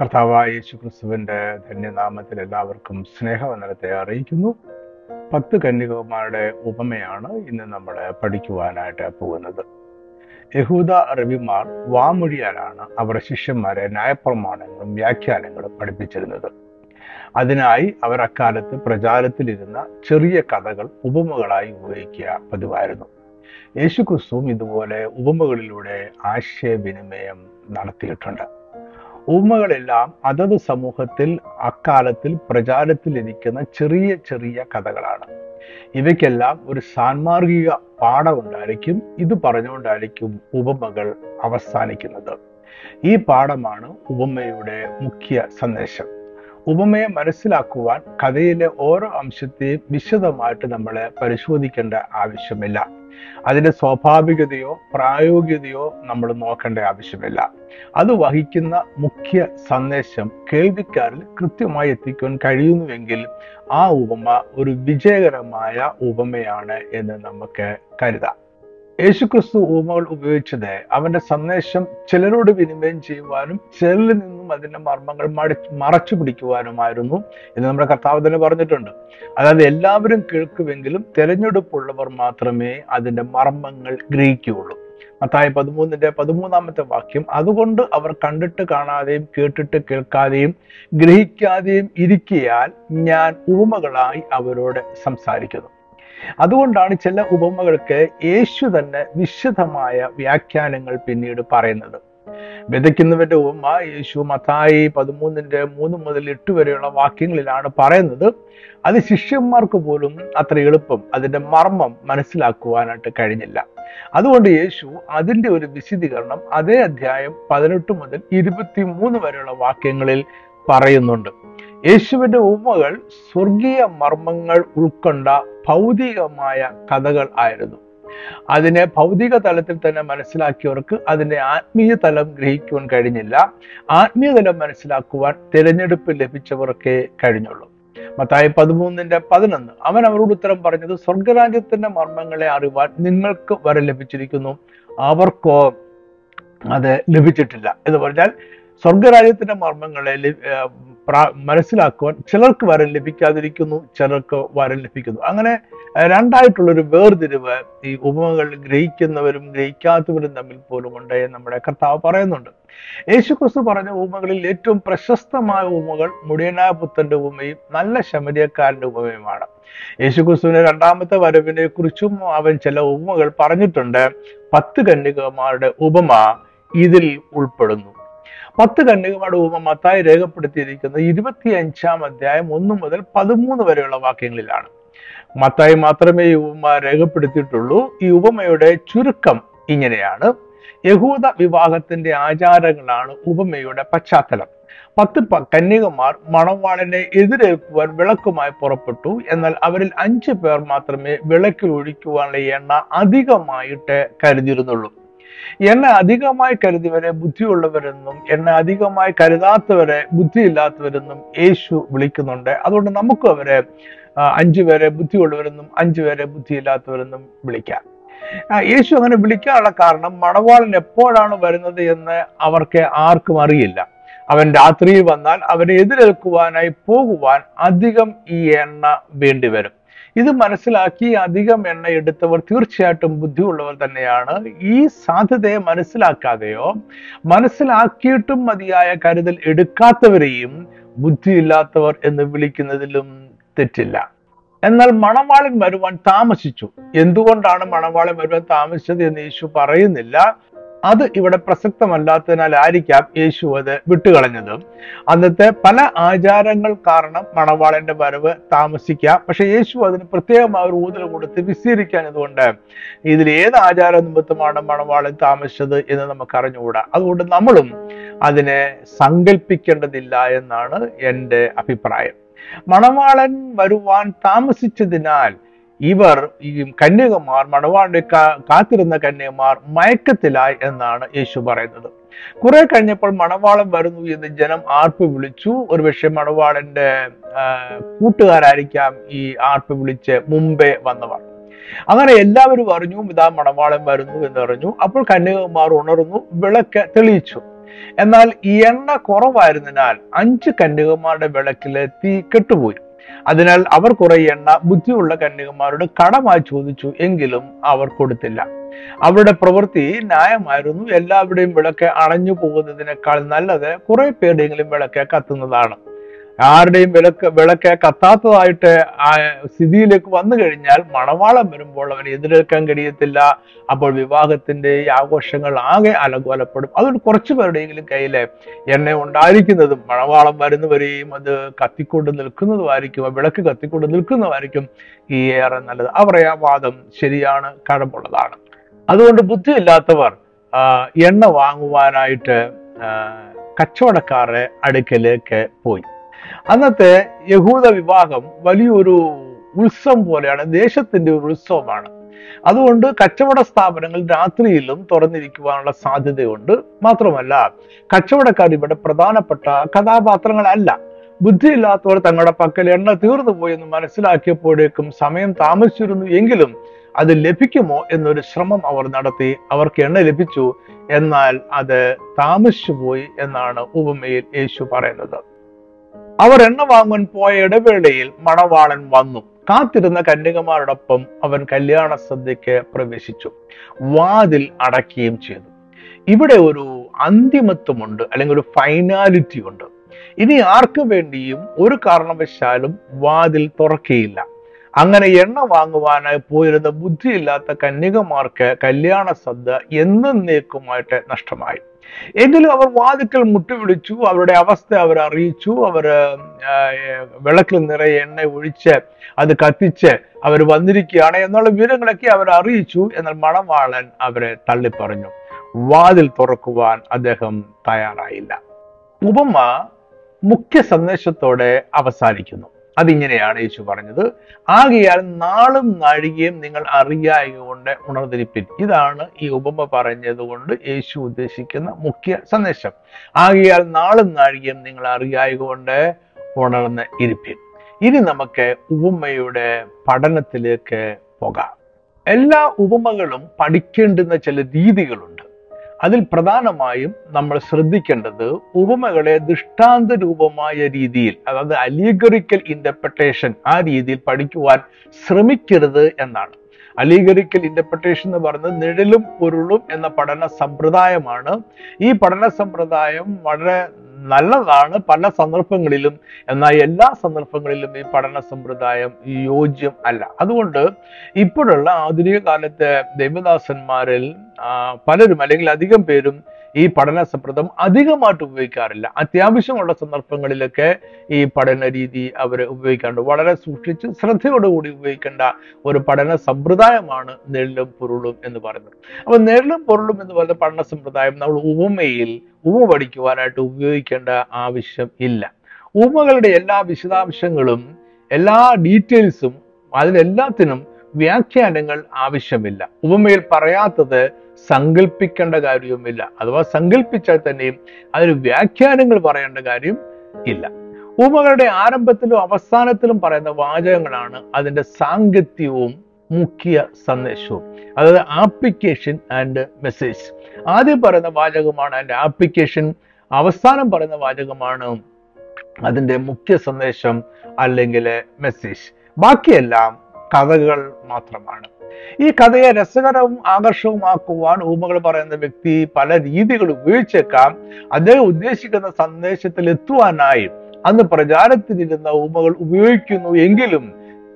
കർത്താവായ യേശു ക്രിസ്തുവിന്റെ ധന്യനാമത്തിൽ എല്ലാവർക്കും സ്നേഹവന്ദനത്തെ അറിയിക്കുന്നു. പത്ത് കന്യകമാരുടെ ഉപമയാണ് ഇന്ന് നമ്മൾ പഠിക്കുവാനായിട്ട് പോകുന്നത്. യഹൂദ റവിമാർ വാമൊഴിയാലാണ് അവരുടെ ശിഷ്യന്മാരെ ന്യായപ്രമാണങ്ങളും വ്യാഖ്യാനങ്ങളും പഠിപ്പിച്ചിരുന്നത്. അതിനായി അവർ അക്കാലത്ത് പ്രചാരത്തിലിരുന്ന ചെറിയ കഥകൾ ഉപമകളായി ഉപയോഗിക്കുക പതിവായിരുന്നു. യേശു ക്രിസ്തുവും ഇതുപോലെ ഉപമകളിലൂടെ ആശയവിനിമയം നടത്തിയിട്ടുണ്ട്. ഉപമകളെല്ലാം അതത് സമൂഹത്തിൽ അക്കാലത്തിൽ പ്രചാരത്തിലിരിക്കുന്ന ചെറിയ ചെറിയ കഥകളാണ്. ഇവയ്ക്കെല്ലാം ഒരു സാൻമാർഗിക പാഠമുണ്ടായിരിക്കും. ഇത് പറഞ്ഞുകൊണ്ടായിരിക്കും ഉപമകൾ അവസാനിക്കുന്നത്. ഈ പാഠമാണ് ഉപമയുടെ മുഖ്യ സന്ദേശം. ഉപമയെ മനസ്സിലാക്കുവാൻ കഥയിലെ ഓരോ അംശത്തെയും വിശദമായിട്ട് നമ്മൾ പരിശോധിക്കേണ്ട ആവശ്യമില്ല. അതിന്റെ സ്വാഭാവികതയോ പ്രായോഗികതയോ നമ്മൾ നോക്കേണ്ട ആവശ്യമില്ല. അത് വഹിക്കുന്ന മുഖ്യ സന്ദേശം കേൾവിക്കാരിൽ കൃത്യമായി എത്തിക്കാൻ കഴിയുന്നുവെങ്കിൽ ആ ഉപമ ഒരു വിജയകരമായ ഉപമയാണ് എന്ന് നമുക്ക് കരുതാം. യേശുക്രിസ്തു ഉപമകൾ ഉപയോഗിച്ചത് അവന്റെ സന്ദേശം ചിലരോട് വിനിമയം ചെയ്യുവാനും ചിലരിൽ നിന്നും അതിന്റെ മർമ്മങ്ങൾ മടി മറച്ചു പിടിക്കുവാനുമായിരുന്നു എന്ന് നമ്മുടെ കർത്താവ് തന്നെ പറഞ്ഞിട്ടുണ്ട്. അതായത് എല്ലാവരും കേൾക്കുമെങ്കിലും തെരഞ്ഞെടുപ്പുള്ളവർ മാത്രമേ അതിന്റെ മർമ്മങ്ങൾ ഗ്രഹിക്കുകയുള്ളൂ. മത്തായ പതിമൂന്നിന്റെ പതിമൂന്നാമത്തെ വാക്യം അതുകൊണ്ട് അവർ കണ്ടിട്ട് കാണാതെയും കേട്ടിട്ട് കേൾക്കാതെയും ഗ്രഹിക്കാതെയും ഇരിക്കിയാൽ ഞാൻ ഉപമകളായി അവരോട് സംസാരിക്കുന്നു. അതുകൊണ്ടാണ് ചില ഉപമകൾക്ക് യേശു തന്നെ വിശദമായ വ്യാഖ്യാനങ്ങൾ പിന്നീട് പറയുന്നത്. വിതയ്ക്കുന്നവന്റെ ഉപമ യേശു മത്തായി പതിമൂന്നിന്റെ മൂന്ന് മുതൽ എട്ട് വരെയുള്ള വാക്യങ്ങളിലാണ് പറയുന്നത്. അത് ശിഷ്യന്മാർക്ക് പോലും അത്ര എളുപ്പം അതിന്റെ മർമ്മം മനസ്സിലാക്കുവാനായിട്ട് കഴിഞ്ഞില്ല. അതുകൊണ്ട് യേശു അതിന്റെ ഒരു വിശദീകരണം അതേ അധ്യായം പതിനെട്ട് മുതൽ ഇരുപത്തി മൂന്ന് വരെയുള്ള വാക്യങ്ങളിൽ പറയുന്നുണ്ട്. യേശുവിന്റെ ഉമ്മകൾ സ്വർഗീയ മർമ്മങ്ങൾ ഉൾക്കൊണ്ട ഭൗതികമായ കഥകൾ ആയിരുന്നു. അതിനെ ഭൗതിക തലത്തിൽ തന്നെ മനസ്സിലാക്കിയവർക്ക് അതിന്റെ ആത്മീയ തലം ഗ്രഹിക്കുവാൻ കഴിഞ്ഞില്ല. ആത്മീയ തലം മനസ്സിലാക്കുവാൻ തിരഞ്ഞെടുപ്പ് ലഭിച്ചവർക്കേ കഴിഞ്ഞുള്ളൂ. മത്തായി പതിമൂന്നിന്റെ പതിനൊന്ന് അവൻ അവരോട് ഉത്തരം പറഞ്ഞത് സ്വർഗരാജ്യത്തിന്റെ മർമ്മങ്ങളെ അറിവാൻ നിങ്ങൾക്ക് വരെ ലഭിച്ചിരിക്കുന്നു. അവർക്കോ അത് ലഭിച്ചിട്ടില്ല. എന്ന് പറഞ്ഞാൽ സ്വർഗരാജ്യത്തിന്റെ മർമ്മങ്ങളെ മനസ്സിലാക്കുവാൻ ചിലർക്ക് വരം ലഭിക്കാതിരിക്കുന്നു ചിലർക്ക് വരം ലഭിക്കുന്നു. അങ്ങനെ രണ്ടായിട്ടുള്ളൊരു വേർതിരിവ് ഈ ഉപമകൾ ഗ്രഹിക്കുന്നവരും ഗ്രഹിക്കാത്തവരും തമ്മിൽ പോലും ഉണ്ട് നമ്മുടെ കർത്താവ് പറയുന്നുണ്ട്. യേശു ക്രിസ്തു പറഞ്ഞ ഉപമകളിൽ ഏറ്റവും പ്രശസ്തമായ ഉപമകൾ മുടിയനായ പുത്തന്റെ ഉപമയും നല്ല ശമരിയക്കാരന്റെ ഉപമയുമാണ്. യേശു ക്രിസ്തുവിന്റെ രണ്ടാമത്തെ വരവിനെ കുറിച്ചും അവൻ ചില ഉപമകൾ പറഞ്ഞിട്ടുണ്ട്. പത്ത് കന്യകമാരുടെ ഉപമ ഇതിൽ ഉൾപ്പെടുന്നു. പത്ത് കന്യകമാരുടെ ഉപമ മത്തായി രേഖപ്പെടുത്തിയിരിക്കുന്നത് ഇരുപത്തി അഞ്ചാം അധ്യായം ഒന്ന് മുതൽ പതിമൂന്ന് വരെയുള്ള വാക്യങ്ങളിലാണ്. മത്തായി മാത്രമേ ഈ ഉപമ രേഖപ്പെടുത്തിയിട്ടുള്ളൂ. ഈ ഉപമയുടെ ചുരുക്കം ഇങ്ങനെയാണ്. യഹൂദ വിവാഹത്തിന്റെ ആചാരങ്ങളാണ് ഉപമയുടെ പശ്ചാത്തലം. പത്ത് കന്യകമാർ മണവാളനെ എതിരേൽക്കുവാൻ വിളക്കുമായി പുറപ്പെട്ടു. എന്നാൽ അവരിൽ അഞ്ചു പേർ മാത്രമേ വിളക്കിൽ ഒഴിക്കുവാനുള്ള എണ്ണ അധികമായിട്ട് കരുതിയിരുന്നുള്ളൂ. എണ്ണ അധികമായി കരുതിയവരെ ബുദ്ധിയുള്ളവരെന്നും എന്നെ അധികമായി കരുതാത്തവരെ ബുദ്ധിയില്ലാത്തവരെന്നും യേശു വിളിക്കുന്നുണ്ട്. അതുകൊണ്ട് നമുക്കും അവരെ അഞ്ചു പേരെ ബുദ്ധിയുള്ളവരെന്നും അഞ്ചു പേരെ ബുദ്ധിയില്ലാത്തവരെന്നും വിളിക്കാം. യേശു അങ്ങനെ വിളിക്കാനുള്ള കാരണം മണവാളൻ എപ്പോഴാണ് വരുന്നത് എന്ന് അവർക്ക് ആർക്കും അറിയില്ല. അവൻ രാത്രിയിൽ വന്നാൽ അവരെ എതിരേൽക്കുവാനായി പോകുവാൻ അധികം ഈ എണ്ണ വേണ്ടിവരും. ഇത് മനസ്സിലാക്കി അധികം എണ്ണ എടുത്തവർ തീർച്ചയായിട്ടും ബുദ്ധിയുള്ളവർ തന്നെയാണ്. ഈ സാധ്യതയെ മനസ്സിലാക്കാതെയോ മനസ്സിലാക്കിയിട്ടും മതിയായ കരുതൽ എടുക്കാത്തവരെയും ബുദ്ധിയില്ലാത്തവർ എന്ന് വിളിക്കുന്നതിലും തെറ്റില്ല. എന്നാൽ മണവാളൻ വരുവാൻ താമസിച്ചു. എന്തുകൊണ്ടാണ് മണവാളൻ വരുവാൻ താമസിച്ചത് എന്ന് യേശു പറയുന്നില്ല. അത് ഇവിടെ പ്രസക്തമല്ലാത്തതിനാൽ ആയിരിക്കാം യേശു അത് വിട്ടുകളഞ്ഞത്. അന്നത്തെ പല ആചാരങ്ങൾ കാരണം മണവാളന്റെ വരവ് താമസിക്കാം. പക്ഷെ യേശു അതിന് പ്രത്യേകമായ ഒരു ഊതൽ കൊടുത്ത് വിസ്തീരിക്കാഞ്ഞതുകൊണ്ട് ഇതിൽ ഏത് ആചാര നിമിത്തമാണ് മണവാളൻ താമസിച്ചത് എന്ന് നമുക്ക് അറിഞ്ഞുകൂടാ. അതുകൊണ്ട് നമ്മളും അതിനെ സങ്കല്പിക്കേണ്ടതില്ല എന്നാണ് എന്റെ അഭിപ്രായം. മണവാളൻ വരുവാൻ താമസിച്ചതിനാൽ ഇവർ ഈ കന്യകമാർ മണവാളിനെ കാത്തിരുന്ന കന്യകമാർ മയക്കത്തിലായി എന്നാണ് യേശു പറയുന്നത്. കുറെ കഴിഞ്ഞപ്പോൾ മണവാളം വരുന്നു എന്ന് ജനം ആർപ്പ് വിളിച്ചു. ഒരുപക്ഷെ മണവാളന്റെ കൂട്ടുകാരായിരിക്കാം ഈ ആർപ്പ് വിളിച്ച് മുമ്പേ വന്നവർ. അങ്ങനെ എല്ലാവരും അറിഞ്ഞു ഇതാ മണവാളം വരുന്നു എന്ന് അറിഞ്ഞു. അപ്പോൾ കന്യകമാർ ഉണർന്നു വിളക്ക് തെളിയിച്ചു. എന്നാൽ ഈ എണ്ണ കുറവായിരുന്നതിനാൽ അഞ്ച് കന്യകമാരുടെ വിളക്കിലെ തീ കെട്ടുപോയി. അതിനാൽ അവർ കുറെ എണ്ണ ബുദ്ധിയുള്ള കന്യകമാരോട് കടമായി ചോദിച്ചു എങ്കിലും അവർ കൊടുത്തില്ല. അവരുടെ പ്രവൃത്തി ന്യായമായിരുന്നു. എല്ലാവരുടെയും വിളക്ക് അണഞ്ഞു പോകുന്നതിനേക്കാൾ നല്ലത് കുറെ പേരുടെയെങ്കിലും വിളക്ക് കത്തുന്നതാണ്. ആരുടെയും വിളക്ക് വിളക്ക് കത്താത്തതായിട്ട് ആ സ്ഥിതിയിലേക്ക് വന്നു കഴിഞ്ഞാൽ മണവാളം വരുമ്പോൾ അവന് എതിരേൽക്കാൻ കഴിയത്തില്ല. അപ്പോൾ വിവാഹത്തിന്റെ ആഘോഷങ്ങൾ ആകെ അലങ്കോലപ്പെടും. അതൊരു കുറച്ചു പേരുടെയെങ്കിലും കയ്യിലെ എണ്ണ ഉണ്ടായിരിക്കുന്നതും മണവാളം വരുന്നവരെയും അത് കത്തിക്കൊണ്ട് നിൽക്കുന്നതുമായിരിക്കും ആ വിളക്ക് കത്തിക്കൊണ്ട് നിൽക്കുന്നതായിരിക്കും ഈ ഏറെ നല്ലത്. അവരുടെ ആ വാദം ശരിയാണ് കഴമ്പുള്ളതാണ് അതുകൊണ്ട് ബുദ്ധിയില്ലാത്തവർ എണ്ണ വാങ്ങുവാനായിട്ട് ആ, കച്ചവടക്കാരുടെ അടുക്കലേക്ക് പോയി. അന്നത്തെ യഹൂദ വിവാഹം വലിയൊരു ഉത്സവം പോലെയാണ് ദേശത്തിന്റെ ഒരു ഉത്സവമാണ്. അതുകൊണ്ട് കച്ചവട സ്ഥാപനങ്ങൾ രാത്രിയിലും തുറന്നിരിക്കുവാനുള്ള സാധ്യതയുണ്ട്. മാത്രമല്ല കച്ചവടക്കാർ ഇവിടെ പ്രധാനപ്പെട്ട കഥാപാത്രങ്ങളല്ല. ബുദ്ധിയില്ലാത്തവർ തങ്ങളുടെ പക്കൽ എണ്ണ തീർന്നു പോയെന്ന് മനസ്സിലാക്കിയപ്പോഴേക്കും സമയം താമസിച്ചിരുന്നു എങ്കിലും അത് ലഭിക്കുമോ എന്നൊരു ശ്രമം അവർ നടത്തി. അവർക്ക് എണ്ണ ലഭിച്ചു. എന്നാൽ അത് താമസിച്ചു പോയി എന്നാണ് ഉപമയിൽ യേശു പറയുന്നത്. അവർ എണ്ണ വാങ്ങുവാൻ പോയ ഇടവേളയിൽ മണവാളൻ വന്നു. കാത്തിരുന്ന കന്യകമാരോടൊപ്പം അവൻ കല്യാണ സദ്യക്ക് പ്രവേശിച്ചു. വാതിൽ അടയ്ക്കുകയും ചെയ്തു. ഇവിടെ ഒരു അന്തിമത്വമുണ്ട് അല്ലെങ്കിൽ ഒരു ഫൈനാലിറ്റി ഉണ്ട് ഇനി ആർക്കു വേണ്ടിയും ഒരു കാരണവശാലും വാതിൽ തുറക്കുകയില്ല. അങ്ങനെ എണ്ണ വാങ്ങുവാനായി പോയിരുന്ന ബുദ്ധിയില്ലാത്ത കന്യകമാർക്ക് കല്യാണ സദ്യ എന്നേക്കുമായിട്ട് നഷ്ടമായി. എങ്കിലും അവർ വാതുക്കൾ മുട്ടുപിടിച്ചു അവരുടെ അവസ്ഥ അവർ അറിയിച്ചു അവർ വിളക്കിൽ നിറയെ എണ്ണ ഒഴിച്ച് അത് കത്തിച്ച് അവർ വന്നിരിക്കുകയാണ് എന്നുള്ള വിവരങ്ങളൊക്കെ അവർ അറിയിച്ചു. എന്നാൽ മണവാളൻ അവരെ തള്ളിപ്പറഞ്ഞു. വാതിൽ തുറക്കുവാൻ അദ്ദേഹം തയ്യാറായില്ല. ഉപമ മുഖ്യ സന്ദേശത്തോടെ അവസാനിക്കുന്നു. അതിങ്ങനെയാണ് യേശു പറഞ്ഞത്. ആകിയാൽ നാളും നാഴികയും നിങ്ങൾ അറിയായതുകൊണ്ട് ഉണർന്നിരിപ്പിൻ. ഇതാണ് ഈ ഉപമ പറഞ്ഞതുകൊണ്ട് യേശു ഉദ്ദേശിക്കുന്ന മുഖ്യ സന്ദേശം. ആകിയാൽ നാളും നാഴികയും നിങ്ങൾ അറിയായതുകൊണ്ട് ഉണർന്ന് ഇരിപ്പിൻ. ഇനി നമുക്ക് ഉപമയുടെ പഠനത്തിലേക്ക് പോകാം. എല്ലാ ഉപമകളും പഠിക്കേണ്ടുന്ന ചില രീതികളുണ്ട്. അതിൽ പ്രധാനമായും നമ്മൾ ശ്രദ്ധിക്കേണ്ടത് ഉപമകളെ ദൃഷ്ടാന്ത രൂപമായ രീതിയിൽ അതായത് അലീഗറിക്കൽ ഇന്റർപ്രിട്ടേഷൻ ആ രീതിയിൽ പഠിക്കുവാൻ ശ്രമിക്കരുത് എന്നാണ്. അലീഗറിക്കൽ ഇന്റർപ്രിട്ടേഷൻ എന്ന് പറയുന്നത് നിഴലും പൊരുളും എന്ന പഠന സമ്പ്രദായമാണ്. ഈ പഠന സമ്പ്രദായം വളരെ നല്ലതാണ് പല സന്ദർഭങ്ങളിലും. എന്നാൽ എല്ലാ സന്ദർഭങ്ങളിലും ഈ പഠന സമ്പ്രദായം യോജ്യം അല്ല. അതുകൊണ്ട് ഇപ്പോഴുള്ള ആധുനിക കാലത്തെ ദൈവദാസന്മാരിൽ പലരും അല്ലെങ്കിൽ അധികം പേരും ഈ പഠന സമ്പ്രദം അധികമായിട്ട് ഉപയോഗിക്കാറില്ല. അത്യാവശ്യമുള്ള സന്ദർഭങ്ങളിലൊക്കെ ഈ പഠന രീതി അവർ ഉപയോഗിക്കാറുണ്ട്. വളരെ സൂക്ഷിച്ച് ശ്രദ്ധയോടുകൂടി ഉപയോഗിക്കേണ്ട ഒരു പഠന സമ്പ്രദായമാണ് നെല്ലും പൊരുളും എന്ന് പറയുന്നത്. അപ്പൊ നെല്ലും പൊരുളും എന്ന് പറയുന്ന പഠന സമ്പ്രദായം നമ്മൾ ഉപമയിൽ ഉമ പഠിക്കുവാനായിട്ട് ഉപയോഗിക്കേണ്ട ആവശ്യം ഇല്ല. ഉപമകളുടെ എല്ലാ വിശദാംശങ്ങളും എല്ലാ ഡീറ്റെയിൽസും അതിനെല്ലാത്തിനും വ്യാഖ്യാനങ്ങൾ ആവശ്യമില്ല. ഉപമയിൽ പറയാത്തത് സങ്കല്പിക്കേണ്ട കാര്യവുമില്ല. അഥവാ സങ്കല്പിച്ചാൽ തന്നെയും അതിന് വ്യാഖ്യാനങ്ങൾ പറയേണ്ട കാര്യം ഇല്ല. ഉപമകളുടെ ആരംഭത്തിലും അവസാനത്തിലും പറയുന്ന വാചകങ്ങളാണ് അതിന്റെ സാങ്കത്യവും മുഖ്യ സന്ദേശവും. അതായത് ആപ്ലിക്കേഷൻ ആൻഡ് മെസ്സേജ് ആദ്യം പറയുന്ന വാചകമാണ് അതിന്റെ ആപ്ലിക്കേഷൻ അവസാനം പറയുന്ന വാചകമാണ് അതിന്റെ മുഖ്യ സന്ദേശം അല്ലെങ്കിൽ മെസ്സേജ് ബാക്കിയെല്ലാം കഥകൾ മാത്രമാണ്. ഈ കഥയെ രസകരവും ആകർഷകവുമാക്കുവാൻ ഊമകൾ പറയുന്ന വ്യക്തി പല രീതികൾ ഉപയോഗിച്ചേക്കാം. അദ്ദേഹം ഉദ്ദേശിക്കുന്ന സന്ദേശത്തിൽ എത്തുവാനായി അന്ന് പ്രചാരത്തിലിരുന്ന ഊമകൾ ഉപയോഗിക്കുന്നു എങ്കിലും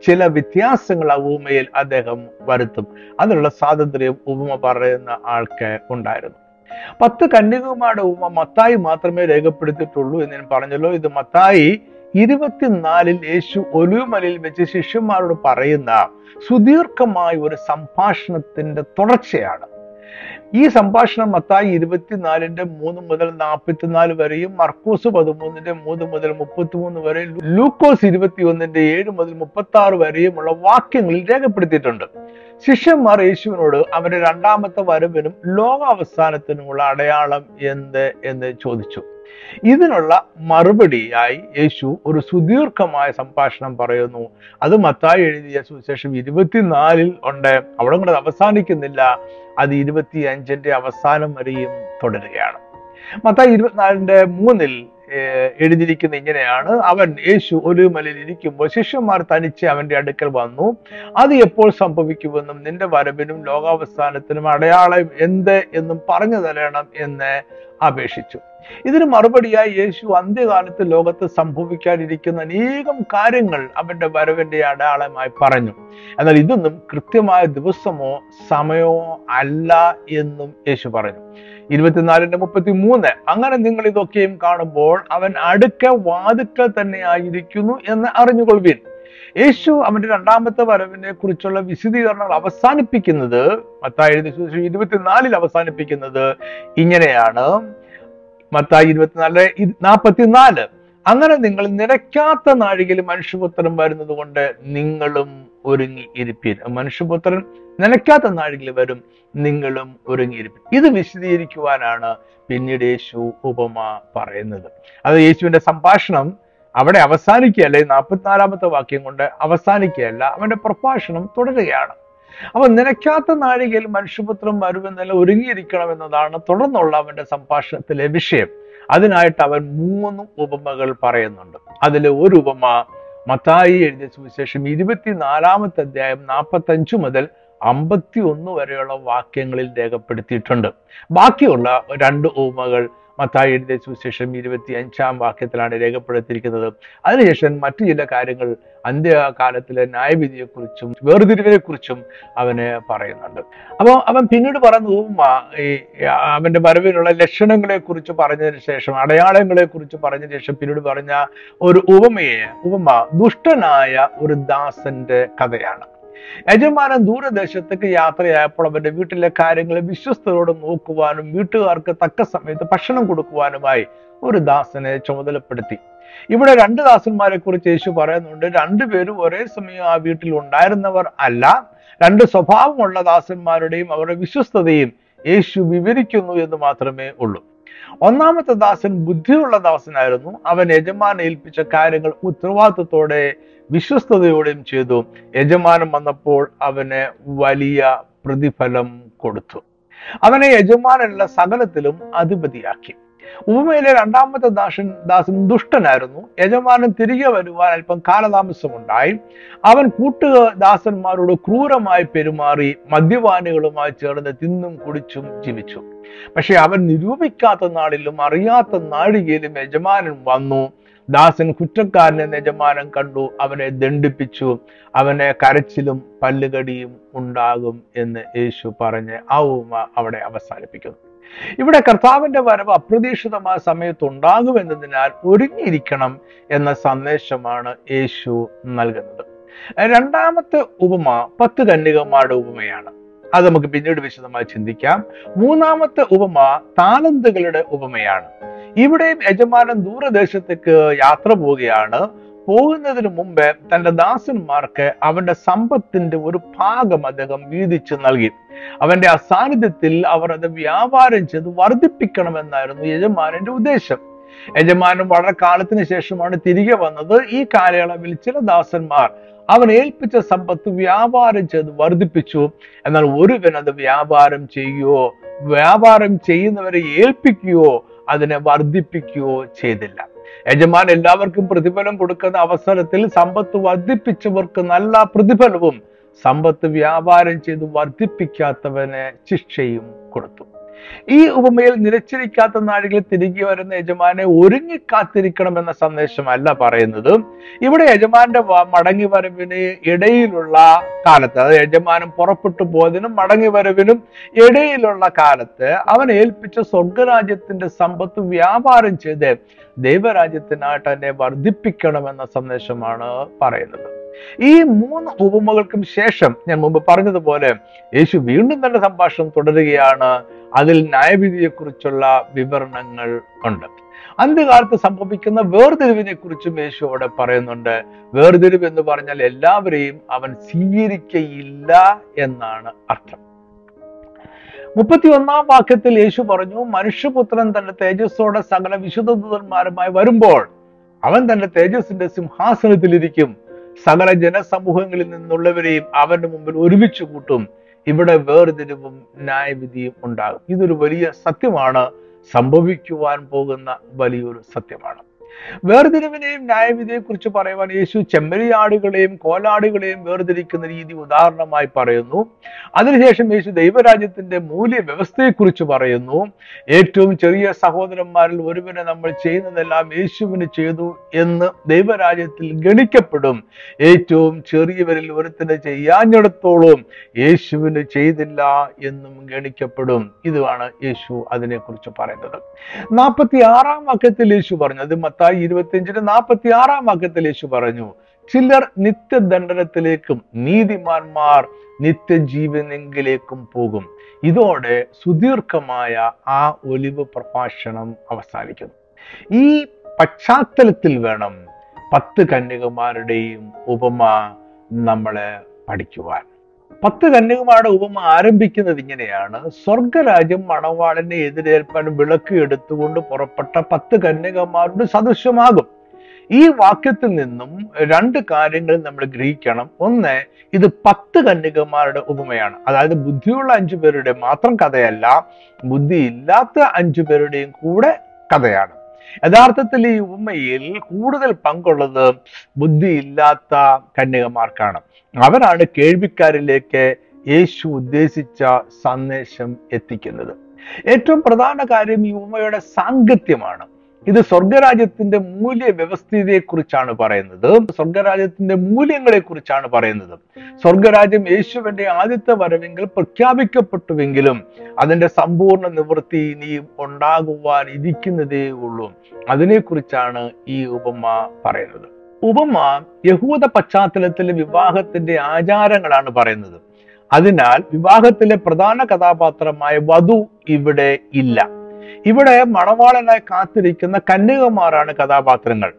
ചില വ്യത്യാസങ്ങൾ ആ ഊമയിൽ അദ്ദേഹം വരുത്തും. അതിനുള്ള സ്വാതന്ത്ര്യം ഉപമ പറയുന്ന ആൾക്ക് ഉണ്ടായിരുന്നു. പത്ത് കന്യകുമാരുടെ ഉപമ മത്തായി മാത്രമേ രേഖപ്പെടുത്തിയിട്ടുള്ളൂ എന്ന് ഞാൻ പറഞ്ഞല്ലോ. ഇത് മത്തായി ഇരുപത്തിനാലിൽ യേശു ഒലുമലയിൽ വെച്ച് ശിഷ്യന്മാരോട് പറയുന്ന സുദീർഘമായ ഒരു സംഭാഷണത്തിന്റെ തുടർച്ചയാണ്. ഈ സംഭാഷണം മത്തായി ഇരുപത്തിനാലിന്റെ മൂന്ന് മുതൽ നാൽപ്പത്തിനാല് വരെയും മർക്കോസ് പതിമൂന്നിന്റെ മൂന്ന് മുതൽ മുപ്പത്തിമൂന്ന് വരെ ലൂക്കോസ് ഇരുപത്തിയൊന്നിന്റെ ഏഴ് മുതൽ മുപ്പത്തി ആറ് വരെയുമുള്ള വാക്യങ്ങളിൽ രേഖപ്പെടുത്തിയിട്ടുണ്ട്. ശിഷ്യന്മാർ യേശുവിനോട് അവന്റെ രണ്ടാമത്തെ വരവിനും ലോകാവസാനത്തിനുമുള്ള അടയാളം എന്ത് എന്ന് ചോദിച്ചു. ഇതിനുള്ള മറുപടിയായി യേശു ഒരു സുദീർഘമായ സംഭാഷണം പറയുന്നു. അത് മത്തായി എഴുതിയ സുവിശേഷം ഇരുപത്തിനാലിൽ ഉണ്ട്. അവിടെ കൂടെ അവസാനിക്കുന്നില്ല. അത് ഇരുപത്തി അഞ്ചിന്റെ അവസാനം വരെയും തുടരുകയാണ്. മത്തായി ഇരുപത്തിനാലിന്റെ മൂന്നിൽ എഴുതിയിരിക്കുന്ന ഇങ്ങനെയാണ്. അവൻ യേശു ഒരു മലയിൽ ഇരിക്കുമ്പോൾ ശിഷ്യന്മാർ തനിച്ച് അവന്റെ അടുക്കൽ വന്നു. അത് എപ്പോൾ സംഭവിക്കുമെന്നും നിന്റെ വരവിനും ലോകാവസാനത്തിനും അടയാളം എന്ത് എന്നും പറഞ്ഞു തരണം എന്ന് അപേക്ഷിച്ചു. ഇതിന് മറുപടിയായി യേശു അന്ത്യകാലത്ത് ലോകത്ത് സംഭവിക്കാനിരിക്കുന്ന അനേകം കാര്യങ്ങൾ അവന്റെ വരവിന്റെ അടയാളമായി പറഞ്ഞു. എന്നാൽ ഇതൊന്നും കൃത്യമായ ദിവസമോ സമയമോ അല്ല എന്നും യേശു പറഞ്ഞു. ഇരുപത്തിനാലിന്റെ മുപ്പത്തി മൂന്ന് അങ്ങനെ നിങ്ങൾ ഇതൊക്കെയും കാണുമ്പോൾ അവൻ അടുക്ക വാതുക്കൾ തന്നെ ആയിരിക്കുന്നു എന്ന് അറിഞ്ഞുകൊള്ളു യേശു അവന്റെ രണ്ടാമത്തെ വരവിനെ കുറിച്ചുള്ള വിശദീകരണങ്ങൾ അവസാനിപ്പിക്കുന്നത് മത്തായി ഇരുപത്തിനാലിൽ അവസാനിപ്പിക്കുന്നത് ഇങ്ങനെയാണ്. മത്തായി ഇരുപത്തിനാല് നാൽപ്പത്തിനാല് അങ്ങനെ നിങ്ങൾ നിരക്കാത്ത നാഴികയിൽ മനുഷ്യപുത്രൻ വരുന്നത് കൊണ്ട് നിങ്ങളും ഒരുങ്ങി ഇരിപ്പീൻ. മനുഷ്യപുത്രൻ നിലയ്ക്കാത്ത നാഴികയിൽ വരും നിങ്ങളും ഒരുങ്ങിയിരിപ്പിൻ ഇത് വിശദീകരിക്കുവാനാണ് പിന്നീട് യേശു ഉപമ പറയുന്നത്. അത് യേശുവിന്റെ സംഭാഷണം അവിടെ അവസാനിക്കുകയല്ല? നാൽപ്പത്തിനാലാമത്തെ വാക്യം കൊണ്ട് അവസാനിക്കുകയല്ല അവന്റെ പ്രഭാഷണം തുടരുകയാണ്. അപ്പൊ നിലയ്ക്കാത്ത നാഴികയിൽ മനുഷ്യപുത്രം വരുമെന്നല്ല ഒരുങ്ങിയിരിക്കണം എന്നതാണ് തുടർന്നുള്ള അവന്റെ സംഭാഷണത്തിലെ വിഷയം. അതിനായിട്ട് അവൻ മൂന്ന് ഉപമകൾ പറയുന്നുണ്ട്. അതിലെ ഒരു ഉപമ മത്തായി എഴുതിയ സുവിശേഷം ഇരുപത്തിനാലാമത്തെ അധ്യായം നാൽപ്പത്തഞ്ചു മുതൽ അമ്പത്തി ഒന്ന് വരെയുള്ള വാക്യങ്ങളിൽ രേഖപ്പെടുത്തിയിട്ടുണ്ട്. ബാക്കിയുള്ള രണ്ട് ഉപമകൾ മത്തായി എഴുതിയ സുവിശേഷം ഇരുപത്തി അഞ്ചാം വാക്യത്തിലാണ് രേഖപ്പെടുത്തിയിരിക്കുന്നത്. അതിനുശേഷം മറ്റു ചില കാര്യങ്ങൾ അന്ത്യകാലത്തിലെ ന്യായവിധിയെക്കുറിച്ചും വേർതിരിവിനെ കുറിച്ചും അവന് പറയുന്നുണ്ട്. അപ്പോൾ അവൻ പിന്നീട് പറഞ്ഞു ഈ അവന്റെ വരവിനുള്ള ലക്ഷണങ്ങളെ കുറിച്ച് പറഞ്ഞതിന് ശേഷം അടയാളങ്ങളെ കുറിച്ച് പറഞ്ഞതിന് ശേഷം പിന്നീട് പറഞ്ഞ ഒരു ഉപമയെ ഉപമ ദുഷ്ടനായ ഒരു ദാസന്റെ കഥയാണ്. യജമാനൻ ദൂരദേശത്തേക്ക് യാത്രയായപ്പോൾ അവന്റെ വീട്ടിലെ കാര്യങ്ങളെ വിശ്വസ്തയോടെ നോക്കുവാനും വീട്ടുകാർക്ക് തക്ക സമയത്ത് ഭക്ഷണം കൊടുക്കുവാനുമായി ഒരു ദാസനെ ചുമതലപ്പെടുത്തി. ഇവിടെ രണ്ട് ദാസന്മാരെ കുറിച്ച് യേശു പറയുന്നുണ്ട് രണ്ടുപേരും ഒരേ സമയം ആ വീട്ടിൽ ഉണ്ടായിരുന്നവർ അല്ല. രണ്ട് സ്വഭാവമുള്ള ദാസന്മാരുടെയും അവരുടെ വിശ്വസ്തതയും യേശു വിവരിക്കുന്നു എന്ന് മാത്രമേ ഉള്ളൂ. ഒന്നാമത്തെ ദാസൻ ബുദ്ധിയുള്ള ദാസനായിരുന്നു. അവൻ യജമാൻ ഏൽപ്പിച്ച കാര്യങ്ങൾ ഉത്തരവാദിത്വത്തോടെ വിശ്വസ്തയോടെയും ചെയ്തു. യജമാനം വന്നപ്പോൾ അവന് വലിയ പ്രതിഫലം കൊടുത്തു. അവനെ യജമാനുള്ള സകലത്തിലും അധിപതിയാക്കി. ഉപമയിലെ രണ്ടാമത്തെ ദാസൻ ദാസൻ ദുഷ്ടനായിരുന്നു. യജമാനൻ തിരികെ വരുവാൻ അല്പം കാലതാമസമുണ്ടായി. അവൻ കൂട്ടു ദാസന്മാരോട് ക്രൂരമായി പെരുമാറി മദ്യപാനികളുമായി ചേർന്ന് തിന്നും കുടിച്ചും ജീവിച്ചു. പക്ഷെ അവൻ നിരൂപിക്കാത്ത നാളിലും അറിയാത്ത നാഴികയിലും യജമാനൻ വന്നു. ദാസൻ കുറ്റക്കാരനെ യജമാനൻ കണ്ടു. അവനെ ദണ്ഡിപ്പിച്ചു. അവനെ കരച്ചിലും പല്ലുകടിയും ഉണ്ടാകും എന്ന് യേശു പറഞ്ഞ് ആ ഉപമ അവിടെ അവസാനിപ്പിക്കുന്നു. ഇവിടെ കർത്താവിന്റെ വരവ് അപ്രതീക്ഷിതമായ സമയത്ത് ഉണ്ടാകുമെന്നതിനാൽ ഒരുങ്ങിയിരിക്കണം എന്ന സന്ദേശമാണ് യേശു നൽകുന്നത്. രണ്ടാമത്തെ ഉപമ പത്ത് കന്യകമാരുടെ ഉപമയാണ്. അത് നമുക്ക് പിന്നീട് വിശദമായി ചിന്തിക്കാം. മൂന്നാമത്തെ ഉപമ താലന്തുകളുടെ ഉപമയാണ്. ഇവിടെയും യജമാനൻ ദൂരദേശത്തേക്ക് യാത്ര പോവുകയാണ്. പോകുന്നതിന് മുമ്പ് തന്റെ ദാസന്മാർക്ക് അവന്റെ സമ്പത്തിന്റെ ഒരു ഭാഗം അദ്ദേഹം വീതിച്ചു നൽകി. അവന്റെ അസാന്നിധ്യത്തിൽ അവർ അത് വ്യാപാരം ചെയ്ത് വർദ്ധിപ്പിക്കണമെന്നായിരുന്നു യജമാനന്റെ ഉദ്ദേശം. യജമാനൻ വളരെ കാലത്തിന് ശേഷമാണ് തിരികെ വന്നത്. ഈ കാലയളവിൽ ചില ദാസന്മാർ അവൻ ഏൽപ്പിച്ച സമ്പത്ത് വ്യാപാരം ചെയ്ത് വർദ്ധിപ്പിച്ചു. എന്നാൽ ഒരുവൻ അത് വ്യാപാരം ചെയ്യുകയോ വ്യാപാരം ചെയ്യുന്നവരെ ഏൽപ്പിക്കുകയോ അതിനെ വർദ്ധിപ്പിക്കുകയോ ചെയ്തില്ല. യജമാൻ എല്ലാവർക്കും പ്രതിഫലം കൊടുക്കുന്ന അവസരത്തിൽ സമ്പത്ത് വർദ്ധിപ്പിച്ചവർക്ക് നല്ല പ്രതിഫലവും സമ്പത്ത് വ്യാപാരം ചെയ്ത് വർദ്ധിപ്പിക്കാത്തവന് ശിക്ഷയും കൊടുത്തു. ഈ ഉപമയിൽ നിലച്ചിരിക്കാത്ത നാഴികളിൽ തിരികെ വരുന്ന യജമാനെ ഒരുങ്ങി കാത്തിരിക്കണം എന്ന സന്ദേശമല്ല പറയുന്നത്. ഇവിടെ യജമാന്റെ മടങ്ങി വരവിന് ഇടയിലുള്ള കാലത്ത് അതായത് യജമാനം പുറപ്പെട്ടു പോയതിനും മടങ്ങി വരവിനും ഇടയിലുള്ള കാലത്ത് അവൻ ഏൽപ്പിച്ച സ്വർഗരാജ്യത്തിന്റെ സമ്പത്ത് വ്യാപാരം ചെയ്ത് ദൈവരാജ്യത്തിനായിട്ട് തന്നെ വർദ്ധിപ്പിക്കണമെന്ന സന്ദേശമാണ് പറയുന്നത്. ഈ മൂന്ന് ഉപമകൾക്കും ശേഷം ഞാൻ മുമ്പ് പറഞ്ഞതുപോലെ യേശു വീണ്ടും തന്റെ സംഭാഷണം തുടരുകയാണ്. അതിൽ ന്യായവിധിയെക്കുറിച്ചുള്ള വിവരണങ്ങൾ ഉണ്ട്. അന്ത്യകാലത്ത് സംഭവിക്കുന്ന വേർതിരിവിനെ കുറിച്ചും യേശു അവിടെ പറയുന്നുണ്ട്. വേർതിരിവ് എന്ന് പറഞ്ഞാൽ എല്ലാവരെയും അവൻ സ്വീകരിക്കയില്ല എന്നാണ് അർത്ഥം. മുപ്പത്തി ഒന്നാം വാക്യത്തിൽ യേശു പറഞ്ഞു മനുഷ്യപുത്രൻ തന്റെ തേജസ്സോടെ സകല വിശുദ്ധന്മാരുമായി വരുമ്പോൾ അവൻ തന്റെ തേജസ്സിന്റെ സിംഹാസനത്തിലിരിക്കും. സകല ജനസമൂഹങ്ങളിൽ നിന്നുള്ളവരെയും അവന്റെ മുമ്പിൽ ഒരുമിച്ച് കൂട്ടും. ഇവിടെ വേർതിരിവും ന്യായവിധിയും ഉണ്ടാകും. ഇതൊരു വലിയ സത്യമാണ്. സംഭവിക്കുവാൻ പോകുന്ന വലിയൊരു സത്യമാണ്. വേർതിരിവിനെയും ന്യായവിധിയെ കുറിച്ച് പറയുവാൻ യേശു ചെമ്മരിയാടുകളെയും കോലാടുകളെയും വേർതിരിക്കുന്ന രീതി ഉദാഹരണമായി പറയുന്നു. അതിനുശേഷം യേശു ദൈവരാജ്യത്തിന്റെ മൂല്യ വ്യവസ്ഥയെക്കുറിച്ച് പറയുന്നു. ഏറ്റവും ചെറിയ സഹോദരന്മാരിൽ ഒരുവനെ നമ്മൾ ചെയ്യുന്നതെല്ലാം യേശുവിന് ചെയ്തു എന്ന് ദൈവരാജ്യത്തിൽ ഗണിക്കപ്പെടും. ഏറ്റവും ചെറിയവരിൽ ഒരുത്തിന് ചെയ്യാഞ്ഞിടത്തോളം യേശുവിന് ചെയ്തില്ല എന്നും ഗണിക്കപ്പെടും. ഇതുമാണ് യേശു അതിനെക്കുറിച്ച് പറയുന്നത്. നാൽപ്പത്തി ആറാം വാക്യത്തിൽ യേശു പറഞ്ഞു അത് മത്തായി ഇരുപത്തിയഞ്ചിന് നാൽപ്പത്തി ആറാം വാക്യത്തിൽ യേശു പറഞ്ഞു ചിലർ നിത്യദണ്ഡനത്തിലേക്കും നീതിമാന്മാർ നിത്യജീവനെങ്കിലേക്കും പോകും. ഇതോടെ സുദീർഘമായ ആ ഒലിവ് പ്രഭാഷണം അവസാനിക്കുന്നു. ഈ പശ്ചാത്തലത്തിൽ വേണം പത്ത് കന്യകുമാരുടെയും ഉപമ നമ്മളെ പഠിക്കുവാൻ. പത്ത് കന്യകുമാരുടെ ഉപമ ആരംഭിക്കുന്നത് ഇങ്ങനെയാണ്. സ്വർഗരാജ്യം മണവാളനെ എതിരേൽപ്പാൻ വിളക്ക് എടുത്തുകൊണ്ട് പുറപ്പെട്ട പത്ത് കന്യകമാരുടെ സദൃശ്യമാകും ഈ വാക്യത്തിൽ നിന്നും രണ്ട് കാര്യങ്ങൾ നമ്മൾ ഗ്രഹിക്കണം. ഒന്ന് ഇത് പത്ത് കന്യകമാരുടെ ഉപമയാണ്. അതായത് ബുദ്ധിയുള്ള അഞ്ചു പേരുടെ മാത്രം കഥയല്ല ബുദ്ധിയില്ലാത്ത അഞ്ചു പേരുടെയും കൂടെ കഥയാണ്. യഥാർത്ഥത്തിൽ ഈ ഉമ്മയിൽ കൂടുതൽ പങ്കുള്ളത് ബുദ്ധിയില്ലാത്ത കന്യകമാർക്കാണ്. അവരാണ് കേൾവിക്കാരിലേക്ക് യേശു ഉദ്ദേശിച്ച സന്ദേശം എത്തിക്കുന്നത്. ഏറ്റവും പ്രധാന കാര്യം ഈ ഉമ്മയുടെ സാങ്കത്യമാണ്. ഇത് സ്വർഗരാജ്യത്തിന്റെ മൂല്യ വ്യവസ്ഥിതിയെ കുറിച്ചാണ് പറയുന്നത്. സ്വർഗരാജ്യത്തിന്റെ മൂല്യങ്ങളെ കുറിച്ചാണ് പറയുന്നത്. സ്വർഗരാജ്യം യേശുവിന്റെ ആദ്യത്തെ വരവെങ്കിൽ പ്രഖ്യാപിക്കപ്പെട്ടുവെങ്കിലും അതിന്റെ സമ്പൂർണ നിവൃത്തി ഇനിയും ഉണ്ടാകുവാൻ ഇരിക്കുന്നതേ ഉള്ളൂ. അതിനെക്കുറിച്ചാണ് ഈ ഉപമ പറയുന്നത്. ഉപമ യഹൂദ പശ്ചാത്തലത്തിലെ വിവാഹത്തിന്റെ ആചാരങ്ങളാണ് പറയുന്നത്. അതിനാൽ വിവാഹത്തിലെ പ്രധാന കഥാപാത്രമായ വധു ഇവിടെ ഇല്ല. ഇവിടെ മണവാളനായി കാത്തിരിക്കുന്ന കന്യകമാരാണ് കഥാപാത്രങ്ങൾ.